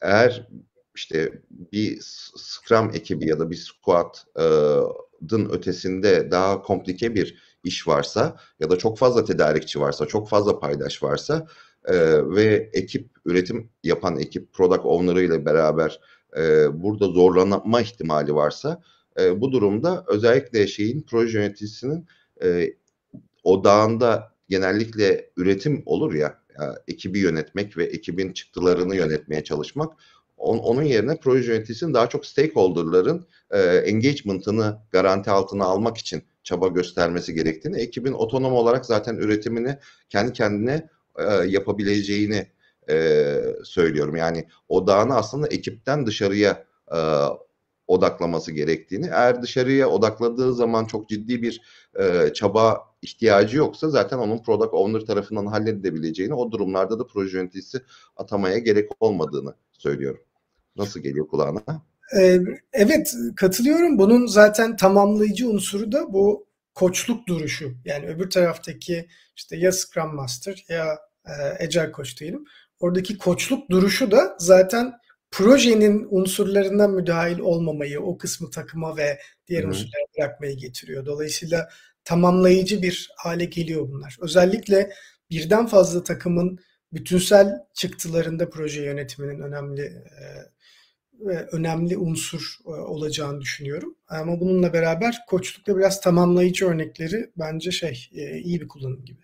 eğer işte bir Scrum ekibi ya da bir Squad'ın ötesinde daha komplike bir iş varsa ya da çok fazla tedarikçi varsa, çok fazla paydaş varsa e, ve ekip, üretim yapan ekip product owner'ı ile beraber e, burada zorlanma ihtimali varsa e, bu durumda özellikle şeyin proje yöneticisinin e, odağında genellikle üretim olur ya, ekibi yönetmek ve ekibin çıktılarını yönetmeye çalışmak on, onun yerine proje yöneticisinin daha çok stakeholder'ların e, engagement'ını garanti altına almak için çaba göstermesi gerektiğini, ekibin otonom olarak zaten üretimini kendi kendine e, yapabileceğini e, söylüyorum. Yani odağını aslında ekipten dışarıya e, odaklaması gerektiğini. Eğer dışarıya odakladığı zaman çok ciddi bir e, çaba ihtiyacı yoksa zaten onun product owner tarafından halledilebileceğini, o durumlarda da proje yöneticisi atamaya gerek olmadığını söylüyorum. Nasıl geliyor kulağına? Ee, evet katılıyorum. Bunun zaten tamamlayıcı unsuru da bu koçluk duruşu. Yani öbür taraftaki işte ya Scrum Master ya e, Agile Koç diyelim. Oradaki koçluk duruşu da zaten projenin unsurlarından müdahil olmamayı, o kısmı takıma ve diğer Hı-hı. unsurlara bırakmayı getiriyor. Dolayısıyla tamamlayıcı bir hale geliyor bunlar. Özellikle birden fazla takımın bütünsel çıktılarında proje yönetiminin önemli e, önemli unsur e, olacağını düşünüyorum. Ama bununla beraber koçlukta biraz tamamlayıcı örnekleri bence şey e, iyi bir kullanım gibi.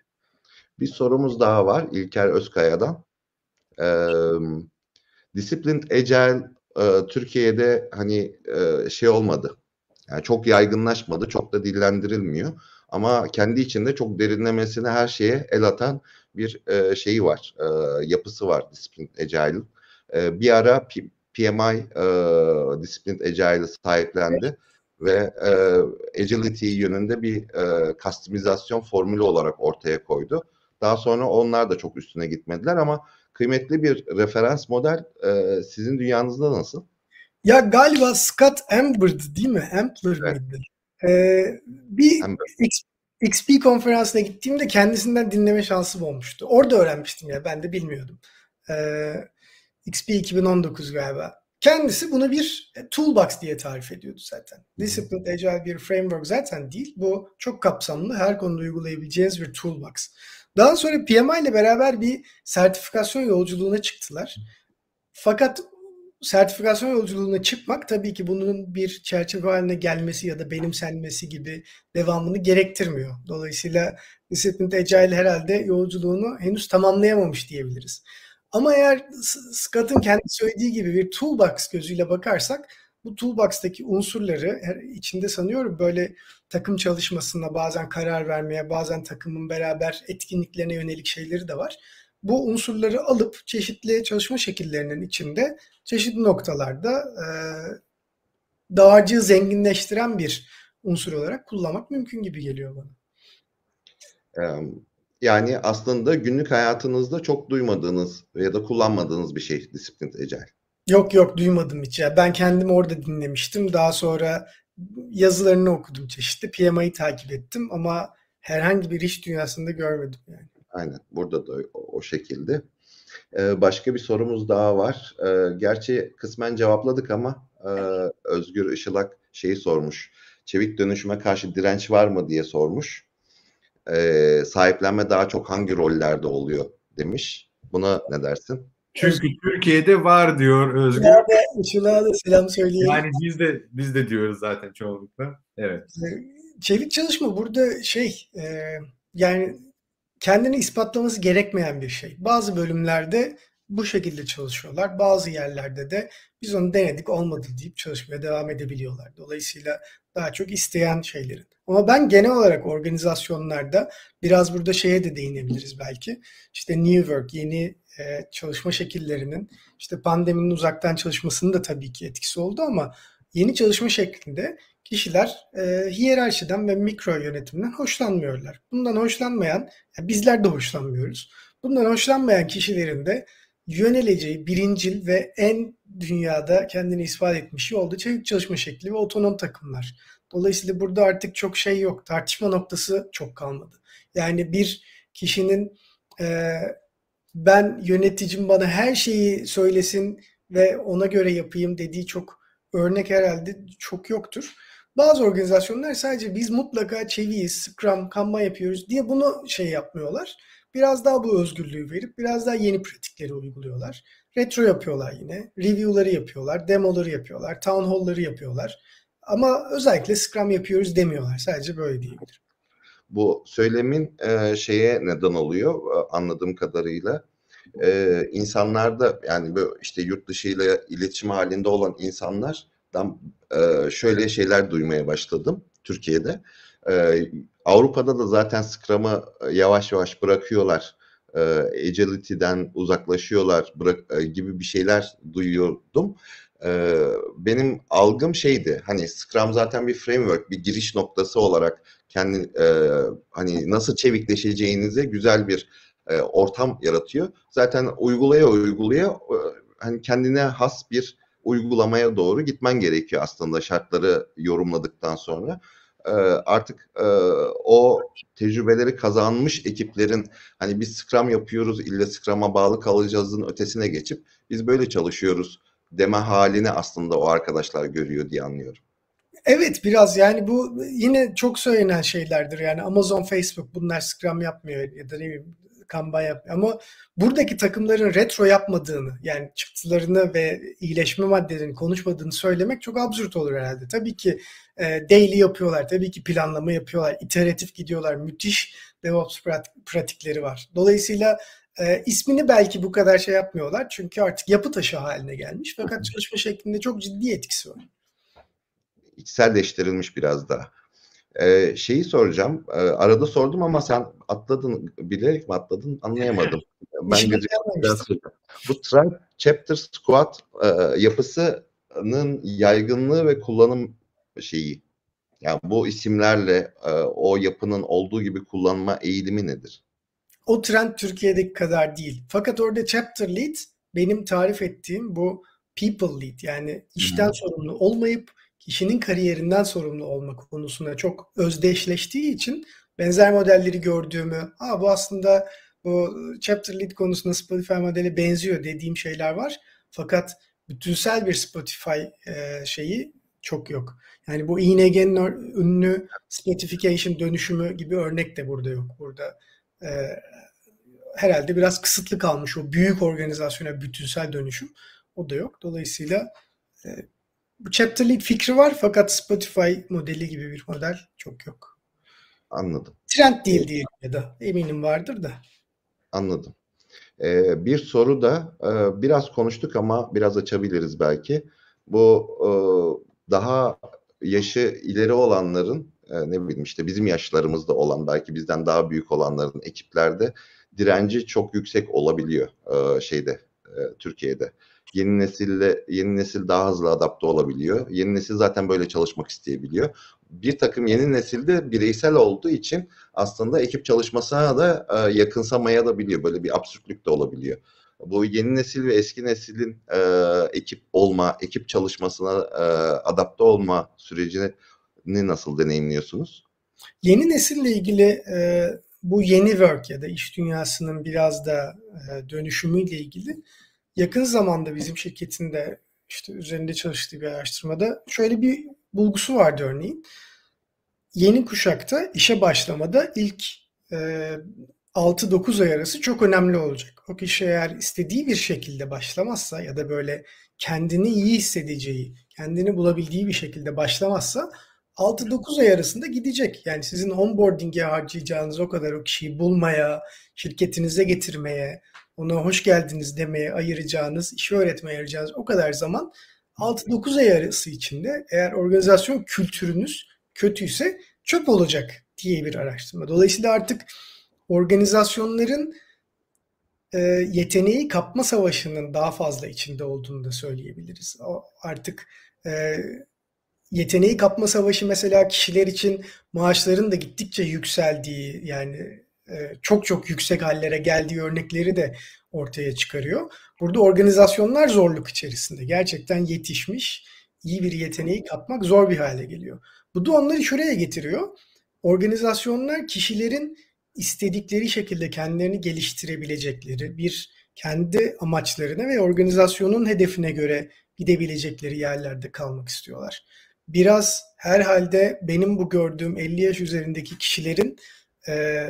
Bir sorumuz daha var İlker Özkaya'dan. Ee, Disciplined Agile e, Türkiye'de hani e, şey olmadı. Yani çok yaygınlaşmadı, çok da dillendirilmiyor. Ama kendi içinde çok derinlemesine her şeye el atan bir e, şeyi var, e, yapısı var Disciplined Agile'ın. E, bir ara P- PMI e, Disciplined Agile'ı sahiplendi. Evet ve e, agility yönünde bir e, kastimizasyon formülü olarak ortaya koydu. Daha sonra onlar da çok üstüne gitmediler ama kıymetli bir referans model e, sizin dünyanızda nasıl? Ya galiba Scott Amber'dı değil mi? Ambler evet. miydi? Ee, bir. XP konferansına gittiğimde kendisinden dinleme şansım olmuştu. Orada öğrenmiştim ya ben de bilmiyordum. Ee, XP 2019 galiba. Kendisi bunu bir toolbox diye tarif ediyordu zaten. Disciplined Agile bir framework zaten değil. Bu çok kapsamlı, her konuda uygulayabileceğiniz bir toolbox. Daha sonra PMI ile beraber bir sertifikasyon yolculuğuna çıktılar. Fakat sertifikasyon yolculuğuna çıkmak tabii ki bunun bir çerçeve haline gelmesi ya da benimsenmesi gibi devamını gerektirmiyor. Dolayısıyla Disciplined Agile herhalde yolculuğunu henüz tamamlayamamış diyebiliriz. Ama eğer Scott'ın kendi söylediği gibi bir toolbox gözüyle bakarsak bu toolbox'taki unsurları içinde sanıyorum böyle takım çalışmasında bazen karar vermeye, bazen takımın beraber etkinliklerine yönelik şeyleri de var. Bu unsurları alıp çeşitli çalışma şekillerinin içinde çeşitli noktalarda e, dağarcığı zenginleştiren bir unsur olarak kullanmak mümkün gibi geliyor bana. Yani aslında günlük hayatınızda çok duymadığınız ya da kullanmadığınız bir şey Disciplined Agile. Yok yok duymadım hiç. Ya. Ben kendim orada dinlemiştim. Daha sonra yazılarını okudum çeşitli. PMI'yi takip ettim ama herhangi bir iş dünyasında görmedim yani. Aynen. Burada da o, o şekilde. Ee, başka bir sorumuz daha var. Ee, gerçi kısmen cevapladık ama e, Özgür Işılak şeyi sormuş. Çevik dönüşüme karşı direnç var mı diye sormuş. Ee, sahiplenme daha çok hangi rollerde oluyor demiş. Buna ne dersin? Çünkü Türkiye'de var diyor Özgür. Işıl'a da selam söyleyeyim. Yani biz de biz de diyoruz zaten çoğunlukla. Evet. Çevik çalışma burada şey e, yani kendini ispatlaması gerekmeyen bir şey. Bazı bölümlerde bu şekilde çalışıyorlar. Bazı yerlerde de biz onu denedik olmadı deyip çalışmaya devam edebiliyorlar. Dolayısıyla daha çok isteyen şeylerin. Ama ben genel olarak organizasyonlarda biraz burada şeye de değinebiliriz belki. İşte New Work, yeni e, çalışma şekillerinin işte pandeminin uzaktan çalışmasının da tabii ki etkisi oldu ama yeni çalışma şeklinde kişiler e, hiyerarşiden ve mikro yönetimden hoşlanmıyorlar. Bundan hoşlanmayan, yani bizler de hoşlanmıyoruz. Bundan hoşlanmayan kişilerin de yöneleceği birincil ve en dünyada kendini ispat etmiş çevik çalışma şekli ve otonom takımlar. Dolayısıyla burada artık çok şey yok. Tartışma noktası çok kalmadı. Yani bir kişinin e, ben yöneticim bana her şeyi söylesin ve ona göre yapayım dediği çok örnek herhalde çok yoktur. Bazı organizasyonlar sadece biz mutlaka çeviyiz, Scrum, Kanban yapıyoruz diye bunu şey yapmıyorlar. Biraz daha bu özgürlüğü verip biraz daha yeni pratikleri uyguluyorlar. Retro yapıyorlar yine, review'ları yapıyorlar, demoları yapıyorlar, town hall'ları yapıyorlar. Ama özellikle Scrum yapıyoruz demiyorlar. Sadece böyle diyebilirim. Bu söylemin e, şeye neden oluyor e, anladığım kadarıyla. E, insanlarda yani böyle işte yurt dışıyla iletişim halinde olan insanlardan e, şöyle şeyler duymaya başladım Türkiye'de. E, Avrupa'da da zaten Scrum'ı yavaş yavaş bırakıyorlar e, agility'den uzaklaşıyorlar bırak, e, gibi bir şeyler duyuyordum. E, benim algım şeydi hani Scrum zaten bir framework, bir giriş noktası olarak kendi e, hani nasıl çevikleşeceğinize güzel bir e, ortam yaratıyor. Zaten uygulaya uygulaya e, hani kendine has bir uygulamaya doğru gitmen gerekiyor aslında şartları yorumladıktan sonra. E, artık e, o tecrübeleri kazanmış ekiplerin hani biz Scrum yapıyoruz illa Scrum'a bağlı kalacağızın ötesine geçip biz böyle çalışıyoruz deme halini aslında o arkadaşlar görüyor diye anlıyorum. Evet biraz yani bu yine çok söylenen şeylerdir. Yani Amazon, Facebook bunlar Scrum yapmıyor ya da ne bileyim Yapmıyor. Ama buradaki takımların retro yapmadığını yani çıktılarını ve iyileşme maddelerini konuşmadığını söylemek çok absürt olur herhalde. Tabii ki e, daily yapıyorlar. Tabii ki planlama yapıyorlar. iteratif gidiyorlar. Müthiş DevOps pratikleri var. Dolayısıyla e, ismini belki bu kadar şey yapmıyorlar. Çünkü artık yapı taşı haline gelmiş. Fakat çalışma şeklinde çok ciddi etkisi var içselleştirilmiş biraz daha. Ee, şeyi soracağım. Ee, arada sordum ama sen atladın. Bilerek mi atladın? Anlayamadım. Ben biraz Bu Tribe Chapter Squad e, yapısının yaygınlığı ve kullanım şeyi. Yani bu isimlerle e, o yapının olduğu gibi kullanma eğilimi nedir? O trend Türkiye'deki kadar değil. Fakat orada chapter lead benim tarif ettiğim bu people lead yani işten hmm. sorumlu olmayıp kişinin kariyerinden sorumlu olma konusunda çok özdeşleştiği için benzer modelleri gördüğümü, Aa, bu aslında bu chapter lead konusunda Spotify modeli benziyor dediğim şeyler var. Fakat bütünsel bir Spotify e, şeyi çok yok. Yani bu ING'nin ünlü specification dönüşümü gibi örnek de burada yok. Burada e, herhalde biraz kısıtlı kalmış o büyük organizasyona bütünsel dönüşüm. O da yok. Dolayısıyla bu chapter lead fikri var fakat Spotify modeli gibi bir model çok yok. Anladım. Trend değil diye ya da eminim vardır da. Anladım. Ee, bir soru da e, biraz konuştuk ama biraz açabiliriz belki. Bu e, daha yaşı ileri olanların e, ne bileyim işte bizim yaşlarımızda olan belki bizden daha büyük olanların ekiplerde direnci çok yüksek olabiliyor e, şeyde e, Türkiye'de yeni nesille yeni nesil daha hızlı adapte olabiliyor. Yeni nesil zaten böyle çalışmak isteyebiliyor. Bir takım yeni nesilde bireysel olduğu için aslında ekip çalışmasına da e, yakınsamaya da biliyor. Böyle bir absürtlük de olabiliyor. Bu yeni nesil ve eski neslin e, ekip olma, ekip çalışmasına e, adapte olma sürecini nasıl deneyimliyorsunuz? Yeni nesille ilgili e, bu yeni work ya da iş dünyasının biraz da e, dönüşümüyle ilgili yakın zamanda bizim şirketinde işte üzerinde çalıştığı bir araştırmada şöyle bir bulgusu vardı örneğin. Yeni kuşakta işe başlamada ilk e, 6-9 ay arası çok önemli olacak. O kişi eğer istediği bir şekilde başlamazsa ya da böyle kendini iyi hissedeceği, kendini bulabildiği bir şekilde başlamazsa 6-9 ay arasında gidecek. Yani sizin onboarding'e harcayacağınız o kadar o kişiyi bulmaya, şirketinize getirmeye, ona hoş geldiniz demeye ayıracağınız, işi öğretmeye ayıracağınız o kadar zaman 6-9 ay arası içinde eğer organizasyon kültürünüz kötüyse çöp olacak diye bir araştırma. Dolayısıyla artık organizasyonların e, yeteneği kapma savaşının daha fazla içinde olduğunu da söyleyebiliriz. O artık e, yeteneği kapma savaşı mesela kişiler için maaşların da gittikçe yükseldiği yani çok çok yüksek hallere geldiği örnekleri de ortaya çıkarıyor. Burada organizasyonlar zorluk içerisinde. Gerçekten yetişmiş, iyi bir yeteneği kapmak zor bir hale geliyor. Bu da onları şuraya getiriyor. Organizasyonlar kişilerin istedikleri şekilde kendilerini geliştirebilecekleri bir kendi amaçlarına ve organizasyonun hedefine göre gidebilecekleri yerlerde kalmak istiyorlar. Biraz herhalde benim bu gördüğüm 50 yaş üzerindeki kişilerin e,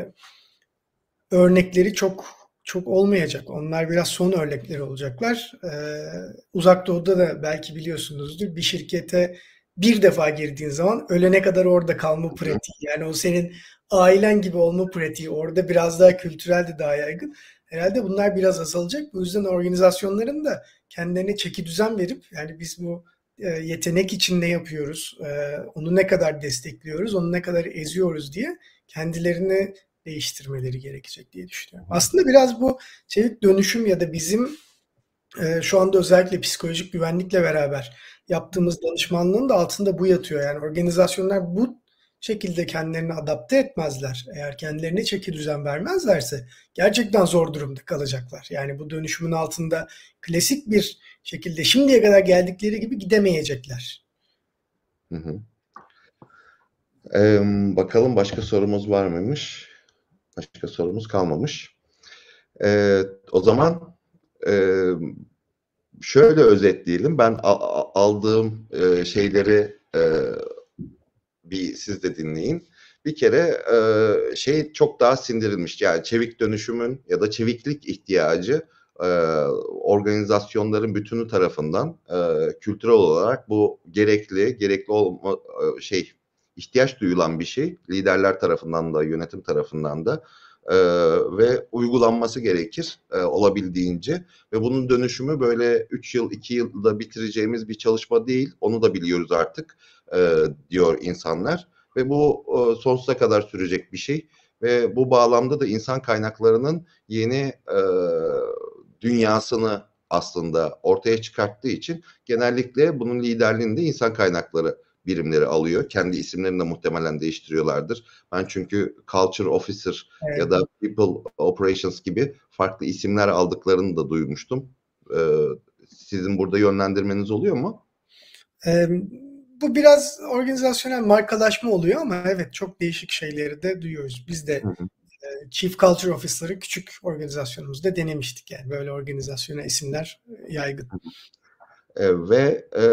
örnekleri çok çok olmayacak. Onlar biraz son örnekleri olacaklar. Ee, uzak Doğu'da da belki biliyorsunuzdur bir şirkete bir defa girdiğin zaman ölene kadar orada kalma pratiği. Yani o senin ailen gibi olma pratiği orada biraz daha kültürel de daha yaygın. Herhalde bunlar biraz azalacak. Bu yüzden organizasyonların da kendilerine çeki düzen verip yani biz bu e, yetenek için ne yapıyoruz, e, onu ne kadar destekliyoruz, onu ne kadar eziyoruz diye kendilerini değiştirmeleri gerekecek diye düşünüyorum. Aslında biraz bu çevik dönüşüm ya da bizim e, şu anda özellikle psikolojik güvenlikle beraber yaptığımız danışmanlığın da altında bu yatıyor. Yani organizasyonlar bu şekilde kendilerini adapte etmezler. Eğer kendilerine çeki düzen vermezlerse gerçekten zor durumda kalacaklar. Yani bu dönüşümün altında klasik bir şekilde şimdiye kadar geldikleri gibi gidemeyecekler. Hı hı. Ee, bakalım başka sorumuz var mıymış? Başka sorumuz kalmamış. Ee, o zaman e, şöyle özetleyelim. Ben aldığım e, şeyleri e, bir siz de dinleyin. Bir kere e, şey çok daha sindirilmiş. Yani çevik dönüşümün ya da çeviklik ihtiyacı e, organizasyonların bütünü tarafından e, kültürel olarak bu gerekli, gerekli olma e, şey ihtiyaç duyulan bir şey. Liderler tarafından da, yönetim tarafından da e, ve uygulanması gerekir e, olabildiğince. Ve bunun dönüşümü böyle 3 yıl 2 yılda bitireceğimiz bir çalışma değil. Onu da biliyoruz artık e, diyor insanlar. Ve bu e, sonsuza kadar sürecek bir şey. Ve bu bağlamda da insan kaynaklarının yeni e, dünyasını aslında ortaya çıkarttığı için genellikle bunun liderliğinde insan kaynakları birimleri alıyor. Kendi isimlerini de muhtemelen değiştiriyorlardır. Ben çünkü Culture Officer evet. ya da People Operations gibi farklı isimler aldıklarını da duymuştum. Ee, sizin burada yönlendirmeniz oluyor mu? Ee, bu biraz organizasyonel markalaşma oluyor ama evet çok değişik şeyleri de duyuyoruz. Biz de hı hı. E, Chief Culture Officer'ı küçük organizasyonumuzda denemiştik yani böyle organizasyona isimler yaygın. E, ve e,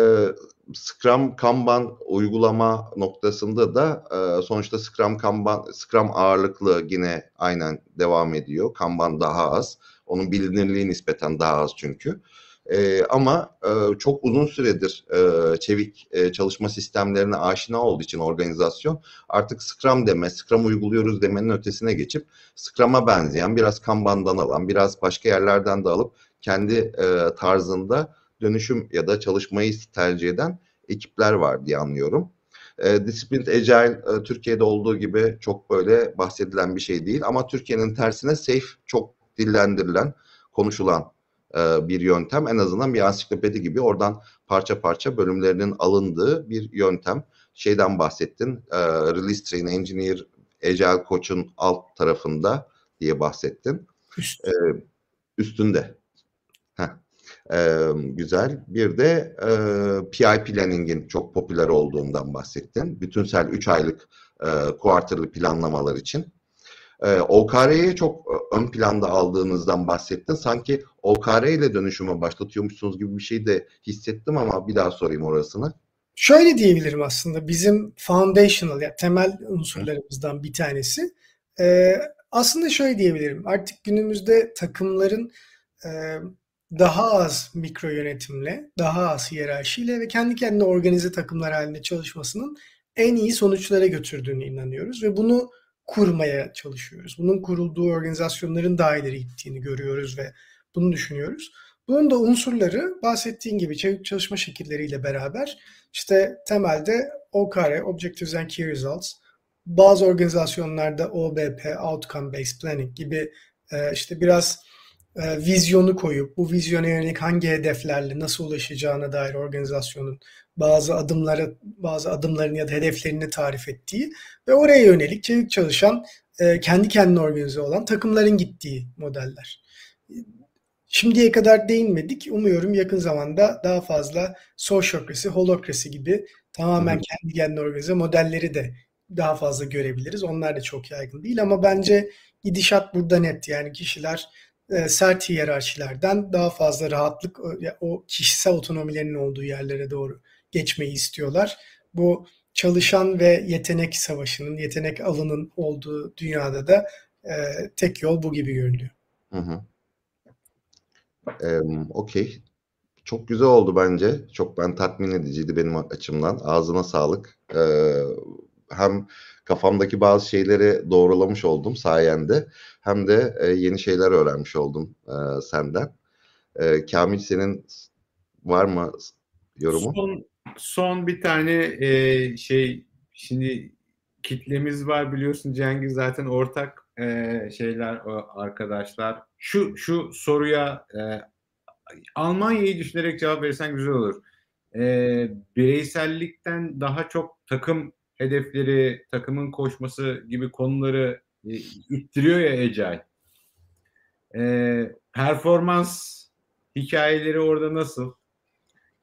Scrum Kanban uygulama noktasında da e, sonuçta Scrum Kanban Scrum ağırlıklı yine aynen devam ediyor. Kanban daha az. Onun bilinirliği nispeten daha az çünkü. E, ama e, çok uzun süredir e, çevik e, çalışma sistemlerine aşina olduğu için organizasyon artık Scrum deme, Scrum uyguluyoruz demenin ötesine geçip Scrum'a benzeyen, biraz Kanban'dan alan, biraz başka yerlerden de alıp kendi e, tarzında dönüşüm ya da çalışmayı tercih eden ekipler var diye anlıyorum. E, Disciplined Agile e, Türkiye'de olduğu gibi çok böyle bahsedilen bir şey değil ama Türkiye'nin tersine safe çok dillendirilen, konuşulan e, bir yöntem. En azından bir ansiklopedi gibi oradan parça parça bölümlerinin alındığı bir yöntem. Şeyden bahsettin, e, Release Train Engineer Agile Coach'un alt tarafında diye bahsettin. Üst. E, üstünde. Güzel. Bir de e, PI Planning'in çok popüler olduğundan bahsettin. Bütünsel 3 aylık e, planlamalar için. E, OKR'yi çok ön planda aldığınızdan bahsettin. Sanki OKR ile dönüşüme başlatıyormuşsunuz gibi bir şey de hissettim ama bir daha sorayım orasını. Şöyle diyebilirim aslında bizim foundational yani temel unsurlarımızdan bir tanesi. Ee, aslında şöyle diyebilirim artık günümüzde takımların e, daha az mikro yönetimle, daha az hiyerarşiyle ve kendi kendine organize takımlar halinde çalışmasının en iyi sonuçlara götürdüğünü inanıyoruz ve bunu kurmaya çalışıyoruz. Bunun kurulduğu organizasyonların daha ileri gittiğini görüyoruz ve bunu düşünüyoruz. Bunun da unsurları bahsettiğin gibi çalışma şekilleriyle beraber işte temelde OKR, Objectives and Key Results, bazı organizasyonlarda OBP, Outcome Based Planning gibi işte biraz e, vizyonu koyup bu vizyona yönelik hangi hedeflerle nasıl ulaşacağına dair organizasyonun bazı adımları, bazı adımlarını ya da hedeflerini tarif ettiği ve oraya yönelik çevik çalışan, e, kendi kendine organize olan takımların gittiği modeller. Şimdiye kadar değinmedik. Umuyorum yakın zamanda daha fazla sociocracy, holocracy gibi tamamen Hı. kendi kendine organize modelleri de daha fazla görebiliriz. Onlar da çok yaygın değil ama bence gidişat burada net. Yani kişiler e, sert hiyerarşilerden daha fazla rahatlık o kişisel otonomilerinin olduğu yerlere doğru geçmeyi istiyorlar. Bu çalışan ve yetenek savaşının, yetenek alının olduğu dünyada da e, tek yol bu gibi görünüyor. Hı hı. Ee, Okey. Çok güzel oldu bence. Çok ben tatmin ediciydi benim açımdan. Ağzına sağlık. Ee, hem kafamdaki bazı şeyleri doğrulamış oldum sayende. Hem de e, yeni şeyler öğrenmiş oldum e, senden. E, Kamil senin var mı yorumu? Son, son bir tane e, şey şimdi kitlemiz var biliyorsun Cengiz zaten ortak e, şeyler arkadaşlar. Şu şu soruya e, Almanya'yı düşünerek cevap verirsen güzel olur. E, bireysellikten daha çok takım hedefleri, takımın koşması gibi konuları e, ittiriyor ya Ecel. E, performans hikayeleri orada nasıl?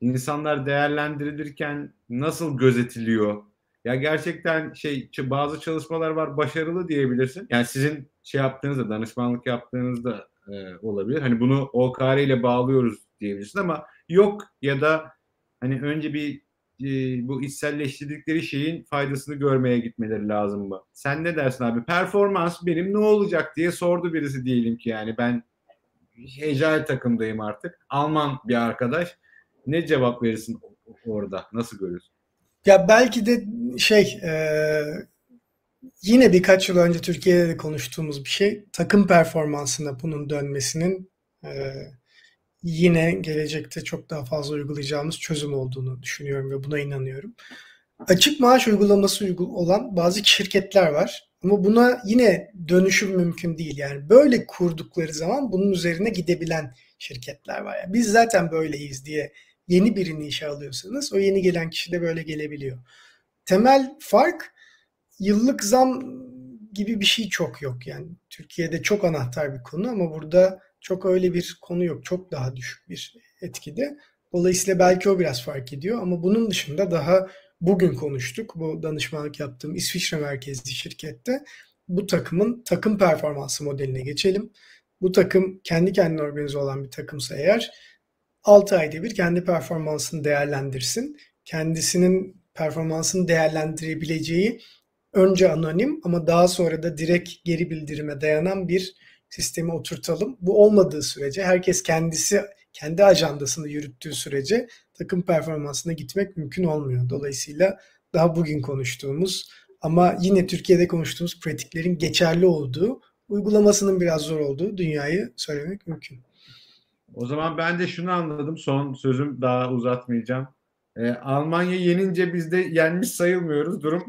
İnsanlar değerlendirilirken nasıl gözetiliyor? Ya gerçekten şey bazı çalışmalar var başarılı diyebilirsin. Yani sizin şey yaptığınızda danışmanlık yaptığınızda e, olabilir. Hani bunu OKR ile bağlıyoruz diyebilirsin ama yok ya da hani önce bir e, bu içselleştirdikleri şeyin faydasını görmeye gitmeleri lazım mı? Sen ne dersin abi? Performans benim ne olacak diye sordu birisi diyelim ki yani ben Agile takımdayım artık. Alman bir arkadaş. Ne cevap verirsin orada? Nasıl görüyorsun? Ya belki de şey e, yine birkaç yıl önce Türkiye'de de konuştuğumuz bir şey. Takım performansına bunun dönmesinin e, yine gelecekte çok daha fazla uygulayacağımız çözüm olduğunu düşünüyorum ve buna inanıyorum. Açık maaş uygulaması olan bazı şirketler var. Ama buna yine dönüşüm mümkün değil. Yani böyle kurdukları zaman bunun üzerine gidebilen şirketler var. Yani biz zaten böyleyiz diye yeni birini işe alıyorsanız o yeni gelen kişi de böyle gelebiliyor. Temel fark yıllık zam gibi bir şey çok yok yani. Türkiye'de çok anahtar bir konu ama burada çok öyle bir konu yok. Çok daha düşük bir etkide. Dolayısıyla belki o biraz fark ediyor ama bunun dışında daha bugün konuştuk. Bu danışmanlık yaptığım İsviçre merkezli şirkette bu takımın takım performansı modeline geçelim. Bu takım kendi kendine organize olan bir takımsa eğer 6 ayda bir kendi performansını değerlendirsin. Kendisinin performansını değerlendirebileceği önce anonim ama daha sonra da direkt geri bildirime dayanan bir sistemi oturtalım. Bu olmadığı sürece herkes kendisi kendi ajandasını yürüttüğü sürece takım performansına gitmek mümkün olmuyor. Dolayısıyla daha bugün konuştuğumuz ama yine Türkiye'de konuştuğumuz pratiklerin geçerli olduğu, uygulamasının biraz zor olduğu dünyayı söylemek mümkün. O zaman ben de şunu anladım. Son sözüm daha uzatmayacağım. Ee, Almanya yenince biz de yenmiş sayılmıyoruz. Durum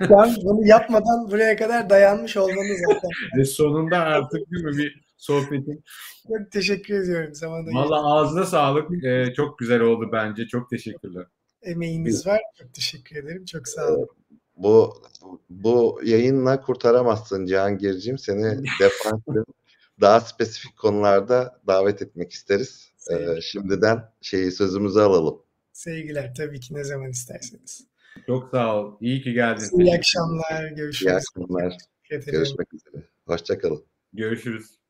ben bunu yapmadan buraya kadar dayanmış olmanız zaten. Ve sonunda artık değil mi bir sohbetin. Çok teşekkür ediyorum. Zamanında Valla ağzına sağlık. Ee, çok güzel oldu bence. Çok teşekkürler. Emeğiniz var. Çok teşekkür ederim. Çok sağ olun. Bu bu yayınla kurtaramazsın Cihangir'cim. Seni defansif daha spesifik konularda davet etmek isteriz. Ee, şimdiden şeyi sözümüzü alalım. Sevgiler tabii ki ne zaman isterseniz. Çok sağ ol. İyi ki geldin. İyi akşamlar. Görüşürüz. İyi akşamlar. Görüşmek üzere. Hoşçakalın. Görüşürüz.